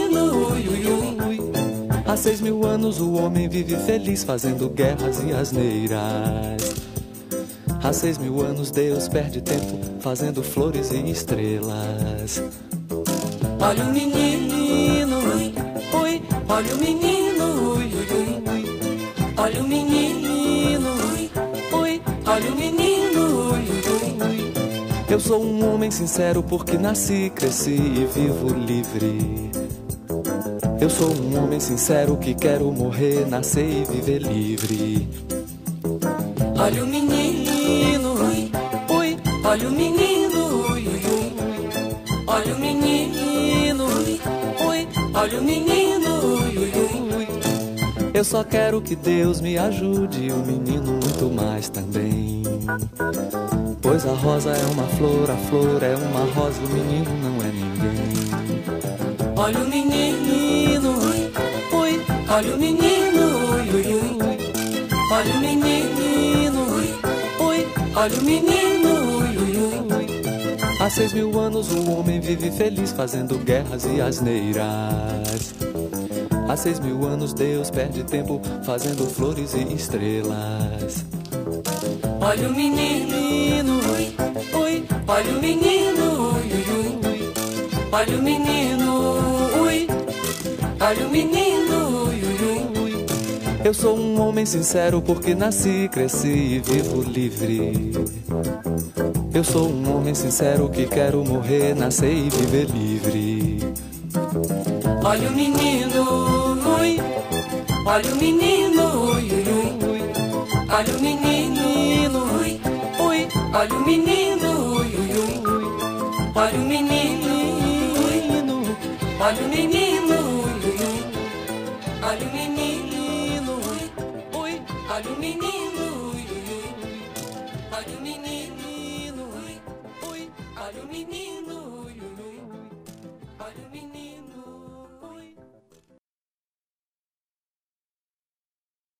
seis mil anos o homem vive feliz fazendo guerras e asneiras. Há seis mil anos Deus perde tempo fazendo flores e estrelas. Olha o menino, ui. Olha o menino, ui, ui, ui. Olha o menino, ui. Olha o menino, ui, ui, ui. Eu sou um homem sincero porque nasci, cresci e vivo livre. Eu sou um homem sincero que quero morrer, nascer e viver livre. Olha o menino, ui, ui. Olha o menino, ui, ui. Olha o menino, ui, ui. Olha o menino, ui, ui, ui. Eu só quero que Deus me ajude, o menino muito mais também. Pois a rosa é uma flor, a flor é uma rosa, o menino não é ninguém. Olha o menino, ui, ui. Olha o menino, ui, ui, ui. Olha o menino, ui, ui. Olha o menino, ui, ui, ui. Há seis mil anos o homem vive feliz fazendo guerras e asneiras. Há seis mil anos Deus perde tempo fazendo flores e estrelas. Olha o menino, ui, ui. Olha o menino, ui, ui, ui. Olha o menino. Olha o menino, ui, ui, ui. Eu sou um homem sincero porque nasci, cresci e vivo livre. Eu sou um homem sincero que quero morrer, nascer e viver livre. Olha o menino, ui. Olha o menino, ui, ui, ui. olha o menino, ui, ui, olha o menino, ui, ui, ui, olha o menino, ui, olha o menino, menino, ui, ui, ui. Olha o menino, ui, ui. Olha o menino, ui, ui, ui. Olha o menino.